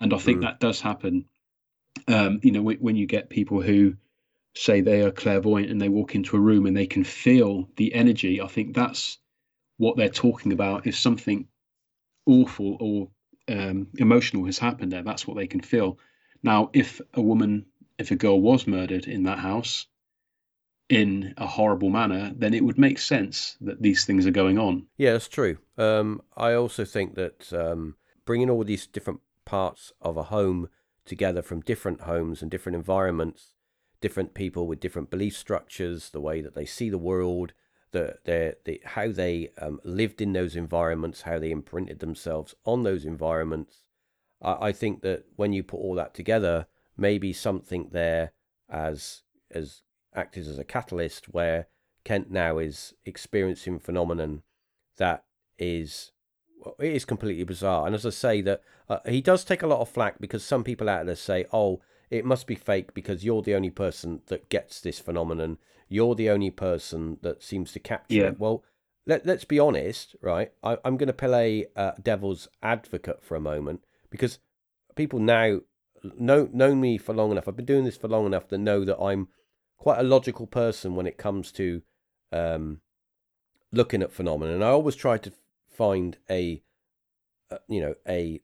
And I think mm. that does happen. Um, you know, when, when you get people who say they are clairvoyant and they walk into a room and they can feel the energy, I think that's what they're talking about. If something awful or um, emotional has happened there, that's what they can feel. Now, if a woman, if a girl was murdered in that house, in a horrible manner, then it would make sense that these things are going on. Yeah, that's true. Um, I also think that um, bringing all these different parts of a home together from different homes and different environments, different people with different belief structures, the way that they see the world, the, the, the how they um, lived in those environments, how they imprinted themselves on those environments. I, I think that when you put all that together, maybe something there as as acted as a catalyst where Kent now is experiencing phenomenon that is well, it is completely bizarre. And as I say, that uh, he does take a lot of flack because some people out there say, "Oh, it must be fake because you're the only person that gets this phenomenon. You're the only person that seems to capture yeah. it." Well, let let's be honest, right? I, am going to play uh, devil's advocate for a moment because people now know know me for long enough. I've been doing this for long enough to know that I'm quite a logical person when it comes to um, looking at phenomena. And I always try to find a, a, you know, a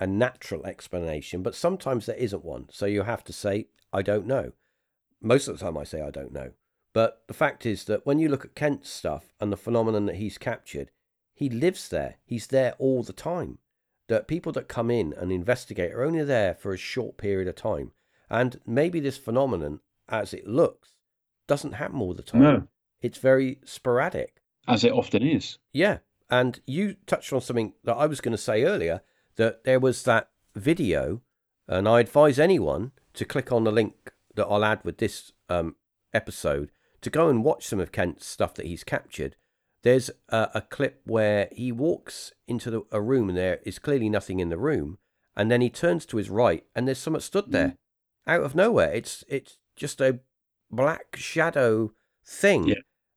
a natural explanation, but sometimes there isn't one. So you have to say, I don't know. Most of the time, I say I don't know. But the fact is that when you look at Kent's stuff and the phenomenon that he's captured, he lives there. He's there all the time. That people that come in and investigate are only there for a short period of time. And maybe this phenomenon as it looks doesn't happen all the time. No. It's very sporadic. As it often is. Yeah. And you touched on something that I was going to say earlier that there was that video, and I advise anyone to click on the link that I'll add with this um, episode to go and watch some of Kent's stuff that he's captured. There's a, a clip where he walks into the, a room and there is clearly nothing in the room, and then he turns to his right and there's someone stood there mm. out of nowhere. It's it's just a black shadow thing. Yeah.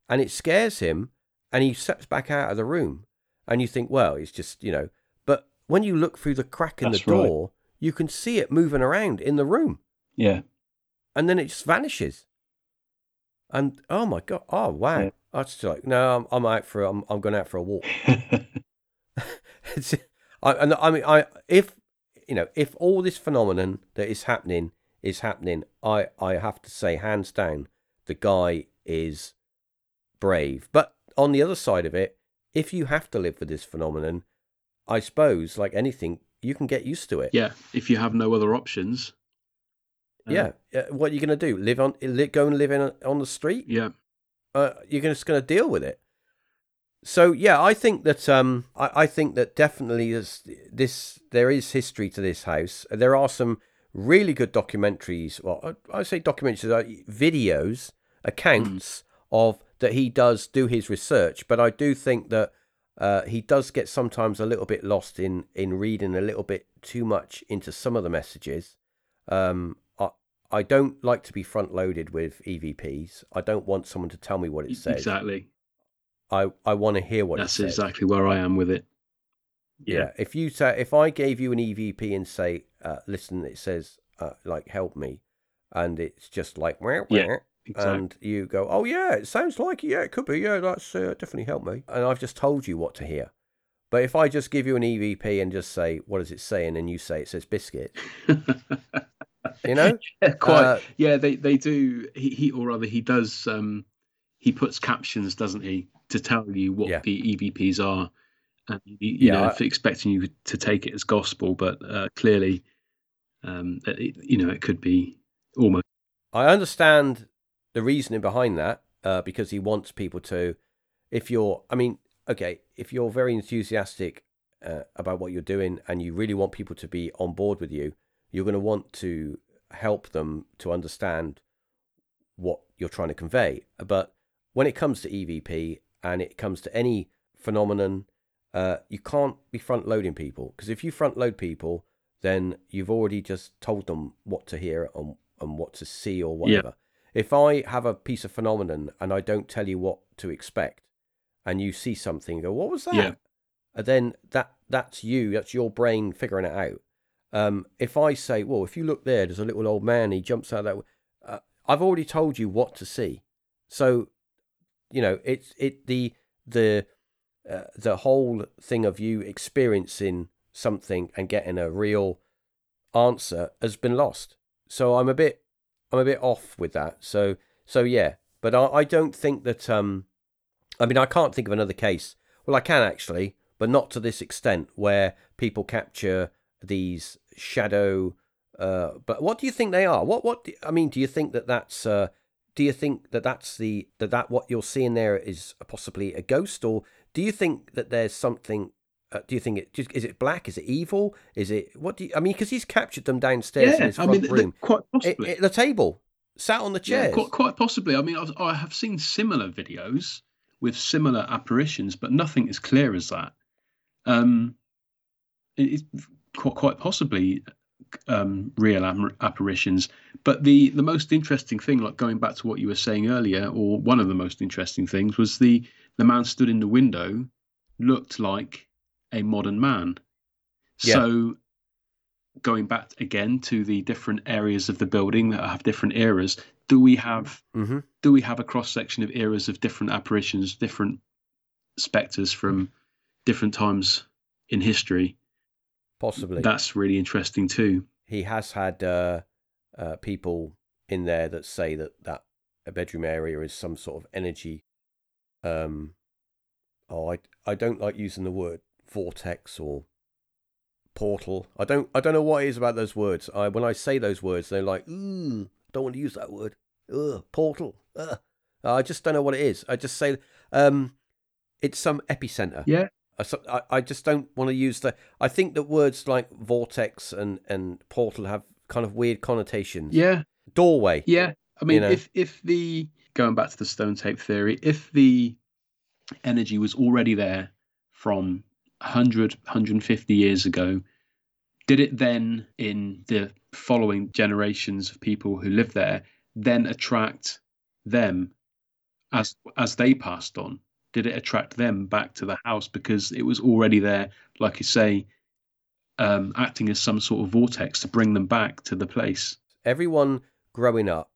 And it scares him and he steps back out of the room. And you think, well, it's just, you know. But when you look through the crack in That's the door, right. you can see it moving around in the room. Yeah. And then it just vanishes. And oh my god! Oh wow! Yeah. I just like no, I'm, I'm out for I'm I'm going out for a walk. (laughs) (laughs) I, and I mean, I if you know if all this phenomenon that is happening is happening, I, I have to say, hands down, the guy is brave. But on the other side of it, if you have to live with this phenomenon, I suppose, like anything, you can get used to it. Yeah, if you have no other options. Uh, yeah, what are you going to do? Live on, go and live in on the street? Yeah, uh, you're just going to deal with it. So yeah, I think that um, I, I think that definitely this, this there is history to this house. There are some really good documentaries. Well, I say documentaries, uh, videos, accounts mm. of that he does do his research. But I do think that uh, he does get sometimes a little bit lost in in reading a little bit too much into some of the messages. Um, I I don't like to be front loaded with EVPs. I don't want someone to tell me what it says. Exactly. I, I want to hear what That's it says. That's exactly where I am with it. Yeah. If you say, if I gave you an EVP and say, uh, listen, it says, uh, like, help me, and it's just like, Yeah, Exactly. and you go, oh, yeah, it sounds like it. Yeah, it could be. Yeah, that's uh, definitely helped me. And I've just told you what to hear. But if I just give you an EVP and just say, what does it say? And then you say it says biscuit, (laughs) you know? yeah, quite. Uh, yeah, they they do. He, he or rather he does. Um, he puts captions, doesn't he, to tell you what Yeah. the EVPs are, and you, you Yeah, know, I- expecting you to take it as gospel, but uh, clearly, um, it, you know, it could be almost. I understand the reasoning behind that uh, because he wants people to, if you're, I mean, okay, if you're very enthusiastic uh, about what you're doing and you really want people to be on board with you, you're going to want to help them to understand what you're trying to convey. But when it comes to EVP and it comes to any phenomenon, uh, you can't be front loading people because if you front load people, then you've already just told them what to hear and, and what to see or whatever. If I have a piece of phenomenon and I don't tell you what to expect, and you see something, go, "What was that?" Yeah. And then that that's you. That's your brain figuring it out. Um, if I say, "Well, if you look there, there's a little old man. He jumps out that," w-" uh, I've already told you what to see. So, you know, it's it the the uh, the whole thing of you experiencing something and getting a real answer has been lost. So I'm a bit I'm a bit off with that. So so yeah, but I, I don't think that um I mean I can't think of another case. Well, I can actually, but not to this extent where people capture these shadow uh but what do you think they are? What what do, I mean, do you think that that's uh do you think that that's the that that what you're seeing there is possibly a ghost or do you think that there's something uh, do you think it just is it black is it evil is it what do you i mean because he's captured them downstairs in Yeah, his I front mean, room quite possibly. it- the table sat on the Yeah, quite, quite possibly. I mean, I've, I have seen similar videos with similar apparitions, but nothing as clear as that. Um, it- it's quite, quite possibly um, real apparitions. But the the most interesting thing, like going back to what you were saying earlier, or one of the most interesting things, was the the man stood in the window looked like a modern man. Yeah. So going back again to the different areas of the building that have different eras, do we have hmm do we have a cross section of eras of different apparitions, different spectres from different times in history? possibly That's really interesting too. he has had uh, uh, people in there that say that that a bedroom area is some sort of energy. Um, oh, I I don't like using the word vortex or portal. I don't I don't know what it is about those words. I when I say those words, they're like, ooh, don't want to use that word. Ugh, portal. Ugh. I just don't know what it is. I just say, um, it's some epicenter. Yeah, I, I, just don't want to use the. I think that words like vortex and, and portal have kind of weird connotations. yeah, Doorway. yeah. I mean, know. if if the going back to the stone tape theory, if the energy was already there from 100, 150 years ago, did it then, in the following generations of people who live there, then attract them as as they passed on? Did it attract them back to the house because it was already there, like you say, um, acting as some sort of vortex to bring them back to the place? Everyone growing up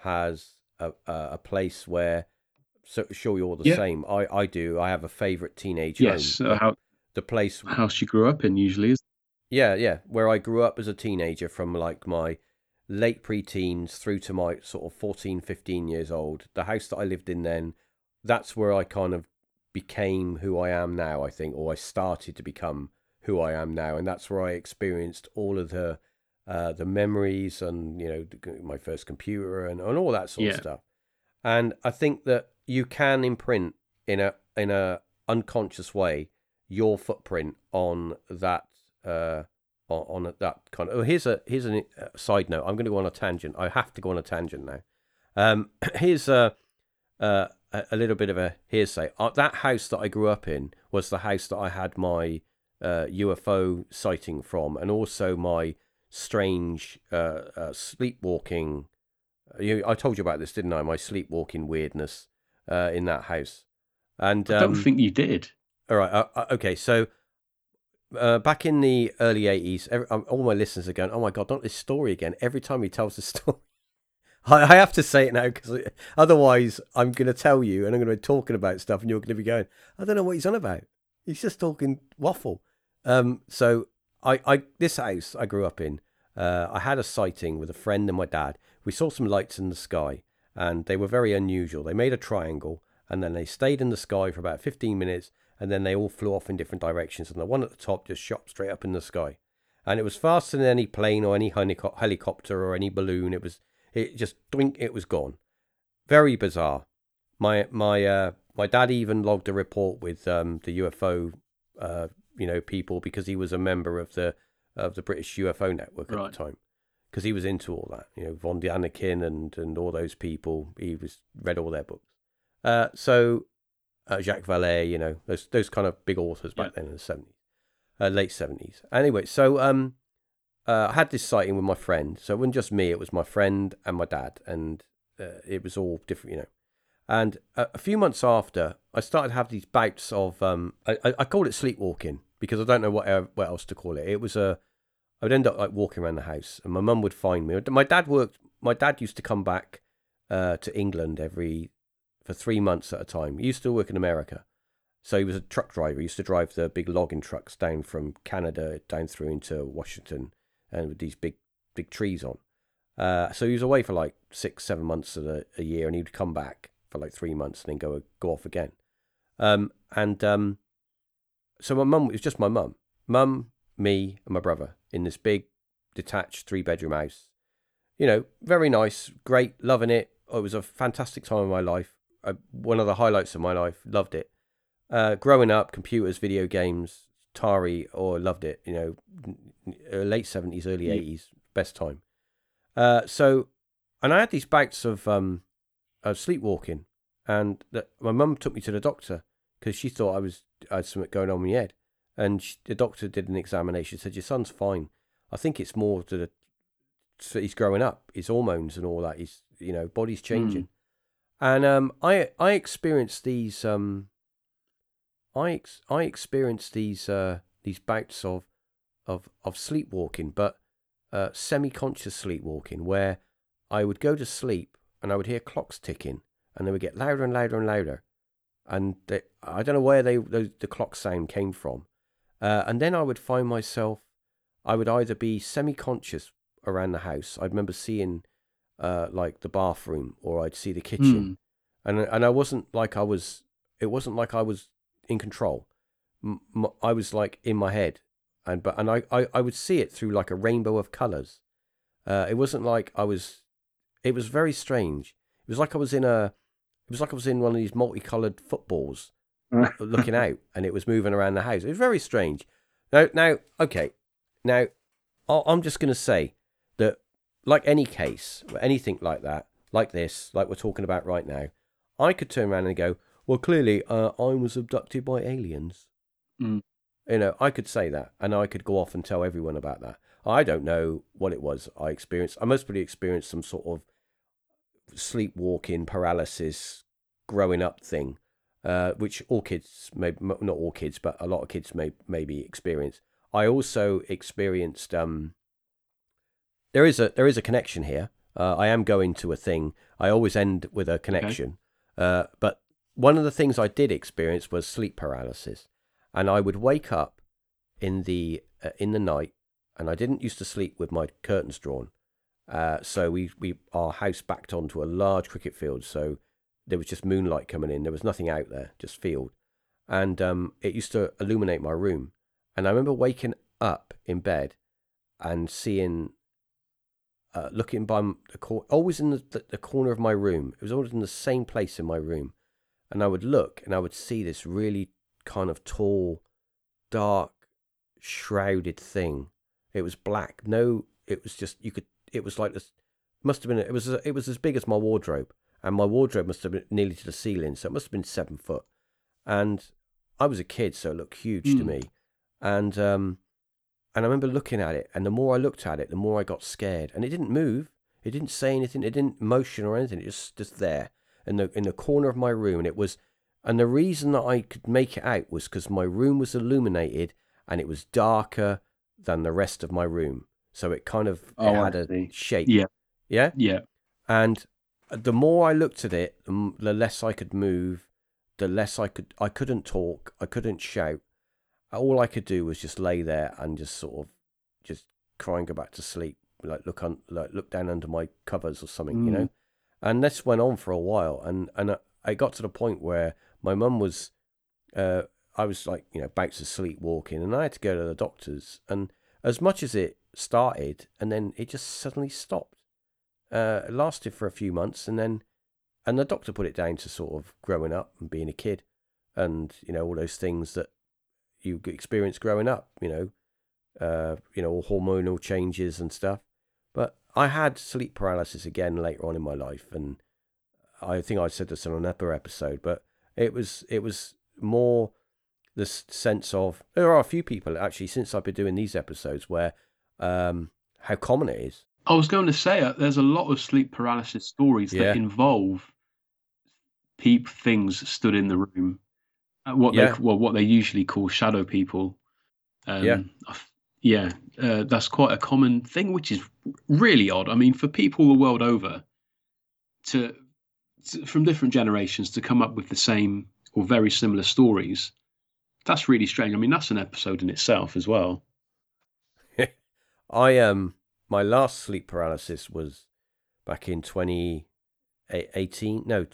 has a, a, place where. So sure, you're the Yeah. same. I, I do. I have a favourite teenage Yes, home. uh, how the place house you grew up in usually is. Yeah, yeah. Where I grew up as a teenager from like my late pre-teens through to my sort of 14, 15 years old. The house that I lived in then, that's where I kind of became who I am now, I think, or I started to become who I am now. And that's where I experienced all of the uh, the memories and, you know, my first computer and, and all that sort Yeah. of stuff. And I think that you can imprint in a in a unconscious way your footprint on that uh on, on that kind of oh here's a here's a uh, side note i'm going to go on a tangent i have to go on a tangent now um (clears throat) here's a uh, a a little bit of a hearsay uh, that house that i grew up in was the house that i had my uh, ufo sighting from and also my strange uh, uh, sleepwalking. You, I told you about this, didn't I? My sleepwalking weirdness uh, in that house. And I don't um, think you did. All right. Uh, uh, okay. So uh, back in the early 80s, every, um, all my listeners are going, oh my God, not this story again. Every time he tells the (laughs) story, I, I have to say it now because otherwise I'm going to tell you and I'm going to be talking about stuff and you're going to be going, I don't know what he's on about. He's just talking waffle. Um, so I, I, this house I grew up in, uh, I had a sighting with a friend and my dad. We saw some lights in the sky and they were very unusual. They made a triangle and then they stayed in the sky for about 15 minutes and then they all flew off in different directions and the one at the top just shot straight up in the sky. And it was faster than any plane or any helicopter or any balloon. It was it just doink it was gone. Very bizarre. My my uh my dad even logged a report with um the UFO uh you know people because he was a member of the of the British UFO network at Right. the time because he was into all that you know Von Daniken and and all those people. He was read all their books. Uh so uh, Jacques Vallée, you know, those those kind of big authors back Yeah. then in the seventies, uh, late seventies. Anyway, so um, uh, I had this sighting with my friend. So it wasn't just me; it was my friend and my dad, and uh, it was all different, you know. And a, a few months after, I started to have these bouts of um, I, I, I called it sleepwalking because I don't know what what else to call it. It was a I would end up like walking around the house, and my mum would find me. My dad worked. My dad used to come back uh, to England every for three months at a time. He used to work in America, so he was a truck driver. He used to drive the big logging trucks down from Canada down through into Washington, and with these big big trees on. Uh, so he was away for like six, seven months of the, a year, and he'd come back for like three months and then go go off again. Um, and um, so my mum it was just my mum, mum, me, and my brother in this big detached three bedroom house. You know, very nice, great, loving it. It was a fantastic time of my life. Uh, one of the highlights of my life. Loved it. Uh, growing up, computers, video games, Atari, or loved it. You know, late seventies, early Yeah. eighties, best time. Uh, so, and I had these bouts of um, of sleepwalking, and that my mum took me to the doctor because she thought I was I had something going on in my head, and she, the doctor did an examination. Said your son's fine. I think it's more to the so he's growing up, his hormones and all that. He's you know body's changing, and um, I I experienced these um, I ex- I experienced these uh these bouts of of of sleepwalking, but uh, semi-conscious sleepwalking, where I would go to sleep and I would hear clocks ticking, and they would get louder and louder and louder, and they, I don't know where they those, the clock sound came from, uh, and then I would find myself, I would either be semi-conscious around the house. I remember seeing, uh, like the bathroom, or I'd see the kitchen, and and I wasn't like I was. It wasn't like I was in control. M- m- I was like in my head, and but and I, I I would see it through like a rainbow of colors. Uh, it wasn't like I was. It was very strange. It was like I was in a. It was like I was in one of these multicolored footballs, Mm. (laughs) looking out, and it was moving around the house. It was very strange. Now, now, okay, now, I'm just going to say like any case, anything like that, like this, like we're talking about right now, I could turn around and go, well, clearly, uh, I was abducted by aliens. Mm. You know, I could say that, and I could go off and tell everyone about that. I don't know what it was I experienced. I mostly experienced some sort of sleepwalking paralysis, growing up thing, uh, which all kids, may not all kids, but a lot of kids may maybe experience. I also experienced. Um, there is a there is a connection here. Uh, I am going to a thing. I always end with a connection. Uh, but one of the things I did experience was sleep paralysis, and I would wake up in the uh, in the night, and I didn't used to sleep with my curtains drawn. Uh, so we we our house backed onto a large cricket field, so there was just moonlight coming in. There was nothing out there, just field, and um, it used to illuminate my room. And I remember waking up in bed and seeing, uh, looking by the corner, always in the, the, the corner of my room. It was always in the same place in my room, and I would look and I would see this really kind of tall, dark, shrouded thing. It was black. No, it was just you could. It was like this. Must have been. It was. It was as big as my wardrobe, and my wardrobe must have been nearly to the ceiling. So it must have been seven foot. And I was a kid, so it looked huge to Mm. me. And um, and I remember looking at it, and the more I looked at it, the more I got scared. And it didn't move. It didn't say anything. It didn't motion or anything. It just just there in the in the corner of my room, and it was. And the reason that I could make it out was because my room was illuminated and it was darker than the rest of my room, so it kind of Oh, I had a shape. Yeah. Yeah. Yeah. And the more I looked at it, the less I could move, the less I could. I couldn't talk. I couldn't shout. All I could do was just lay there and just sort of, just cry and go back to sleep. Like look on, like look down under my covers or something, you Mm. know. And this went on for a while, and and I- I got to the point where my mum was, uh, I was like you know about to sleep walking, and I had to go to the doctors. And as much as it started, and then it just suddenly stopped uh, it lasted for a few months, and then and the doctor put it down to sort of growing up and being a kid, and you know all those things that you experience growing up, you know, uh, you know, hormonal changes and stuff. But I had sleep paralysis again later on in my life, and I think I said this on another episode, but it was it was more the s- sense of there are a few people actually since I've been doing these episodes where um, how common it is. I was going to say uh, there's a lot of sleep paralysis stories Yeah. that involve peep things stood in the room. Uh, what Yeah. they well, what they usually call shadow people. Um, Yeah. Yeah, uh, that's quite a common thing, which is really odd. I mean, for people the world over, to, to from different generations to come up with the same or very similar stories, that's really strange. I mean, that's an episode in itself as well. (laughs) I um my last sleep paralysis was back in 2018 no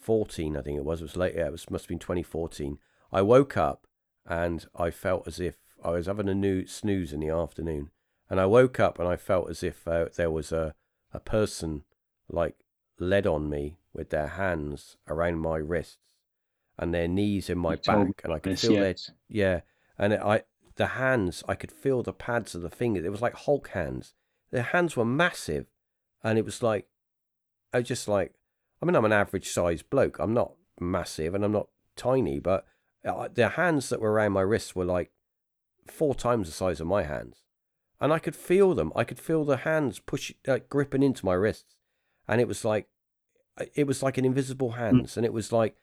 2014 I think it was. It was late yeah, it was must have been 2014 I woke up and I felt as if I was having a new snooze in the afternoon. And I woke up and I felt as if uh, there was a a person like led on me with their hands around my wrists and their knees in my You back. And I could feel their yeah, and it, I the hands I could feel the pads of the fingers. It was like Hulk hands. Their hands were massive, and it was like I was just like I mean I'm an average sized bloke. I'm not massive and I'm not tiny, but uh, the hands that were around my wrists were like four times the size of my hands, and I could feel them. I could feel the hands pushing, like gripping into my wrists, and it was like it was like an invisible hands, and it was like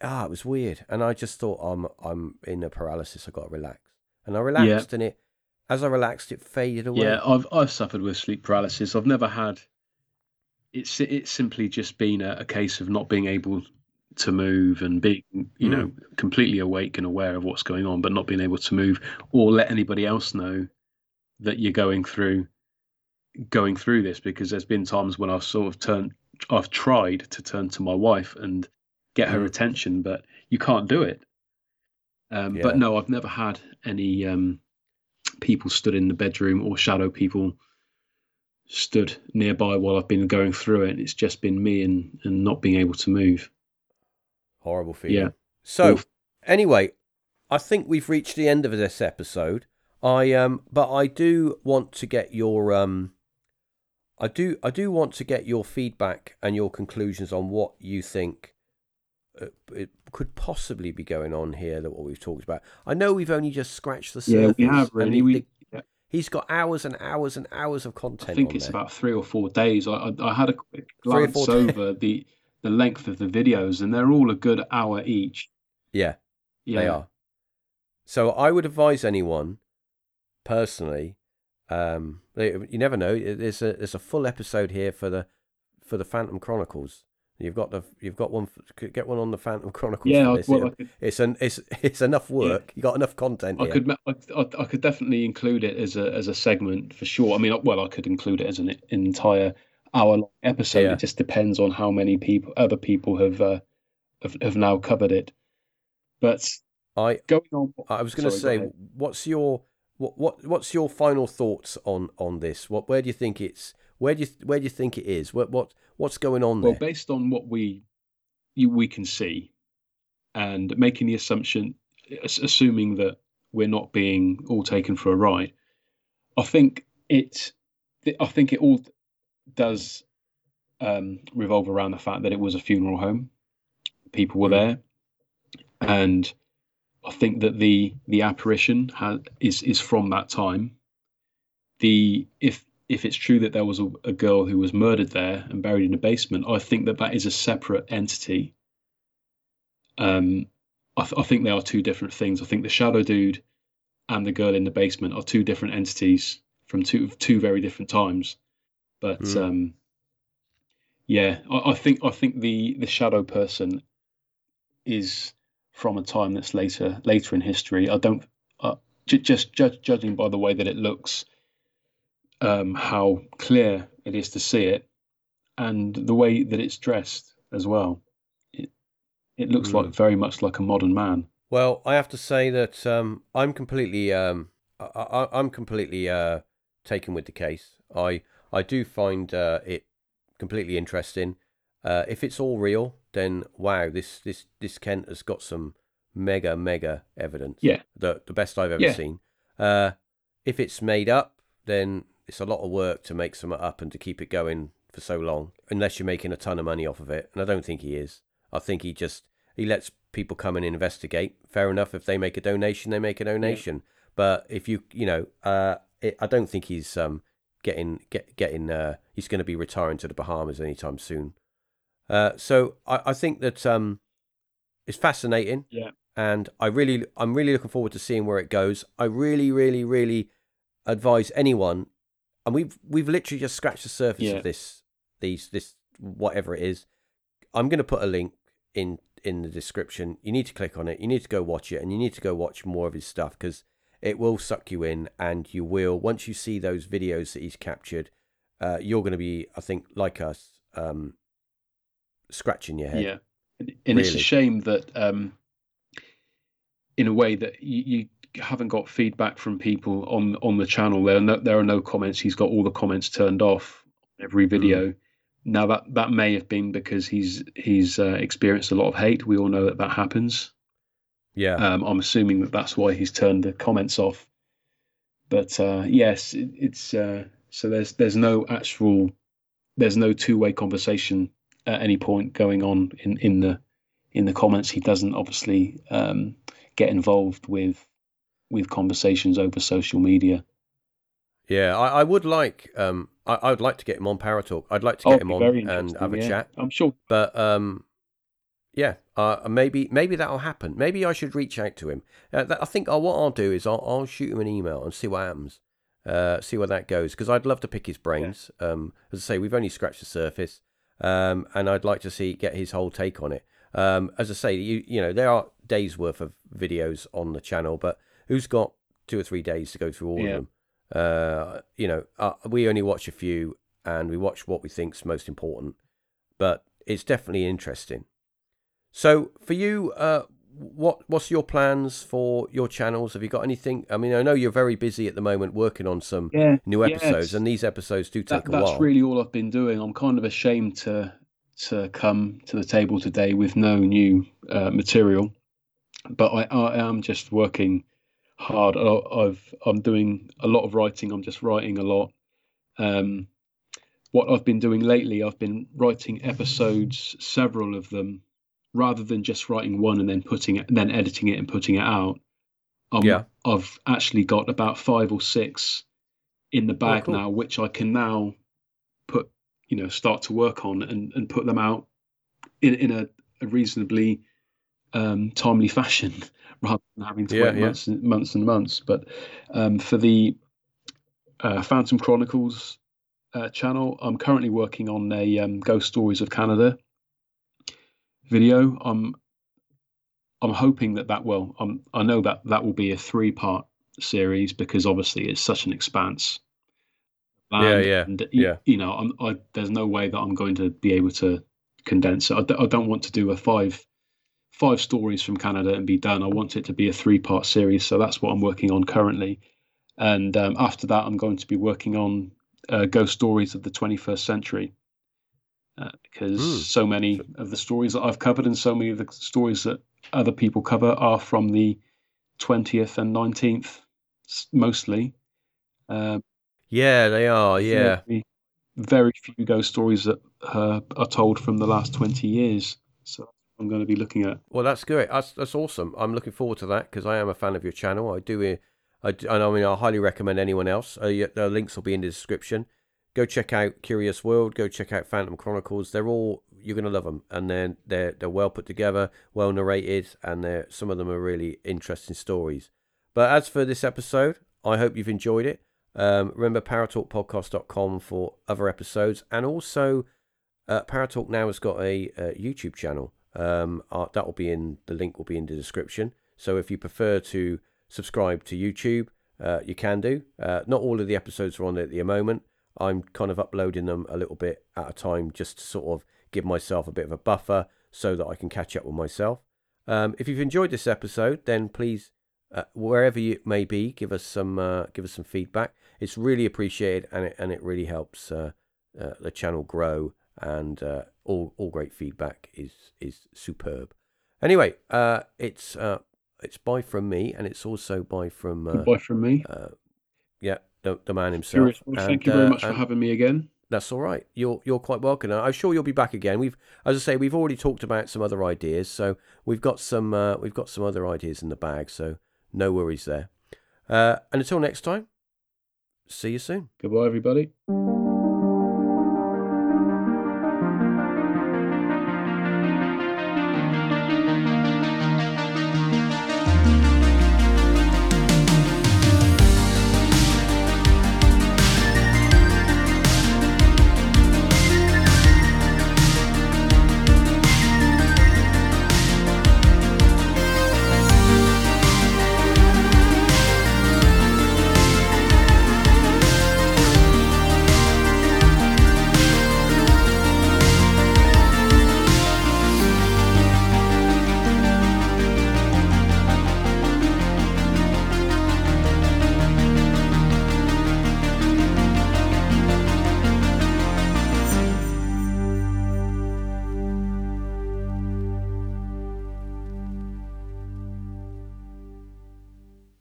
ah, it was weird. And I just thought, I'm I'm in a paralysis. I got to relax, and I relaxed, and it as I relaxed, it faded away. Yeah, I've I've suffered with sleep paralysis. I've never had. It's it's simply just been a, a case of not being able to move and being you know completely awake and aware of what's going on, but not being able to move or let anybody else know that you're going through going through this. Because there's been times when I've sort of turned, I've tried to turn to my wife and get her Mm. attention, but you can't do it. Um, Yeah. But no, I've never had any um, people stood in the bedroom or shadow people stood nearby while I've been going through it. It's just been me and, and not being able to move. Horrible feeling. Yeah. So Oof. anyway, I think we've reached the end of this episode. I um, but I do want to get your um, I do I do want to get your feedback and your conclusions on what you think uh, it could possibly be going on here. That what we've talked about. I know we've only just scratched the surface. Yeah, we have really. the- We, the- yeah, he's got hours and hours and hours of content. I think it's there. about three or four days. I, I, I had a quick glance (laughs) over the the length of the videos, and they're all a good hour each. yeah. Yeah, They are. So I would advise anyone, personally, um, you never know. There's a there's a full episode here for the for the Phantom Chronicles. You've got the you've got one get one on the Phantom (laughs) Chronicles. Yeah, I, well, could, it's an it's it's enough work. You got enough content I here. could, I, I, I could definitely include it as a as a segment for sure. I mean, well, I could include it as an entire hour long episode. Yeah. It just depends on how many people, other people have uh, have, have now covered it. But I going on, I was going to say, go what's your what what what's your final thoughts on on this? What where do you think it's where do you where do you think it is? What what what's going on well, there? Well, based on what we you, we can see, and making the assumption, assuming that we're not being all taken for a ride, I think it, I think it all does um, revolve around the fact that it was a funeral home. People were Mm. there, and I think that the the apparition has, is is from that time. The if if it's true that there was a, a girl who was murdered there and buried in a basement, I think that that is a separate entity. Um, I, th- I think they are two different things. I think the shadow dude and the girl in the basement are two different entities from two two very different times. But mm. um, yeah, I, I, think I think the the shadow person is from a time that's later later in history. I don't uh, j- just ju- judging by the way that it looks, um, how clear it is to see it, and the way that it's dressed as well. It it looks mm. like very much like a modern man. Well, I have to say that um, I'm completely um, I, am completely uh, taken with the case. I I do find uh, it completely interesting. Uh, if it's all real, then wow, this this this Kent has got some mega mega evidence. Yeah, the the best I've ever yeah. seen. Uh, if it's made up, then it's a lot of work to make something up and to keep it going for so long. Unless you're making a ton of money off of it, and I don't think he is. I think he just he lets people come and investigate. Fair enough. If they make a donation, they make a donation. Yeah. But if you you know, uh, it, I don't think he's um getting get getting uh he's going to be retiring to the Bahamas anytime soon. Uh, so I, I think that um, it's fascinating. Yeah. And I really, I'm really looking forward to seeing where it goes. I really, really, really advise anyone, and we've we've literally just scratched the surface yeah. of this, these, this, whatever it is. I'm going to put a link in in the description. You need to click on it. You need to go watch it, and you need to go watch more of his stuff because it will suck you in, and you will once you see those videos that he's captured. Uh, you're going to be, I think, like us, um, scratching your head. Yeah, and really. it's a shame that, um, in a way, that you, you, haven't got feedback from people on on the channel. There are no, there are no comments. He's got all the comments turned off every hmm. video. Mm. Now that that may have been because he's he's uh, experienced a lot of hate. We all know that that happens. Yeah, um, I'm assuming that that's why he's turned the comments off. But uh, yes, it, it's uh, so there's there's no actual there's no two way conversation at any point going on in, in the in the comments. He doesn't obviously um, get involved with with conversations over social media. Yeah, I, I would like um, I, I, would like to get him on ParaTalk. I'd like to get him on and have a yeah, chat. I'm sure, but um, yeah, uh, maybe maybe that'll happen. Maybe I should reach out to him. Uh, I think uh, what I'll do is I'll, I'll shoot him an email and see what happens. Uh, see where that goes because I'd love to pick his brains. Yeah. Um, as I say, we've only scratched the surface um, and I'd like to see get his whole take on it. Um, as I say, you you know there are days worth of videos on the channel, but who's got two or three days to go through all yeah. of them? Uh, you know, uh, we only watch a few, and we watch what we think's most important. But it's definitely interesting. So for you, uh, what what's your plans for your channels? Have you got anything? I mean, I know you're very busy at the moment working on some yeah, new episodes, and these episodes do take that, a that's while. That's really all I've been doing. I'm kind of ashamed to to come to the table today with no new uh, material, but I, I am just working hard. I've I'm doing a lot of writing. I'm just writing a lot. Um, what I've been doing lately, I've been writing episodes, several of them rather than just writing one and then putting it, then editing it and putting it out. Um, yeah. I've actually got about five or six in the oh, bag oh, cool. now, which I can now put, you know, start to work on and, and put them out in, in a, a reasonably um, timely fashion (laughs) rather than having to yeah, wait yeah. months, and, months and months. But um, for the uh, Phantom Chronicles uh, channel, I'm currently working on a um, Ghost Stories of Canada video. I'm I'm hoping that that will. I'm, I know that that will be a three part series because obviously it's such an expanse. yeah, yeah, and, yeah. You, know, I'm, I, there's no way that I'm going to be able to condense it. I d- I don't want to do a five five stories from Canada and be done. I want it to be a three part series. So that's what I'm working on currently. And um, after that, I'm going to be working on uh, ghost stories of the 21st century uh, because mm. so many of the stories that I've covered and so many of the stories that other people cover are from the 20th and 19th mostly. Uh, yeah, they are. Yeah. Very, few ghost stories that uh, are told from the last 20 years. I'm going to be looking at. Well, that's good. That's that's awesome. I'm looking forward to that because I am a fan of your channel. I do. I, do, I mean, I highly recommend anyone else. Uh, the links will be in the description. Go check out Curious World. Go check out Phantom Chronicles. They're all you're gonna love them, and then they're they're well put together, well narrated, and they're some of them are really interesting stories. But as for this episode, I hope you've enjoyed it. Um, remember paratalkpodcast.com for other episodes, and also uh, ParaTalk now has got a, a YouTube channel. Um, uh, that will be in the link will be in the description. So if you prefer to subscribe to YouTube, uh, you can do. Uh, not all of the episodes are on at the moment. I'm kind of uploading them a little bit at a time just to sort of give myself a bit of a buffer so that I can catch up with myself. Um, if you've enjoyed this episode, then please, uh, wherever you may be, give us some uh, give us some feedback. It's really appreciated, and it and it really helps uh, uh the channel grow. And uh, all all great feedback is is superb. Anyway, uh, it's it's bye from me, and it's also bye from bye from me. yeah, the, the man himself. Well, thank you very much for having me again. That's all right. You're you're quite welcome. I'm sure you'll be back again. We've, as I say, we've already talked about some other ideas, so we've got some uh, we've got some other ideas in the bag. So no worries there. Uh, and until next time, see you soon. Goodbye, everybody.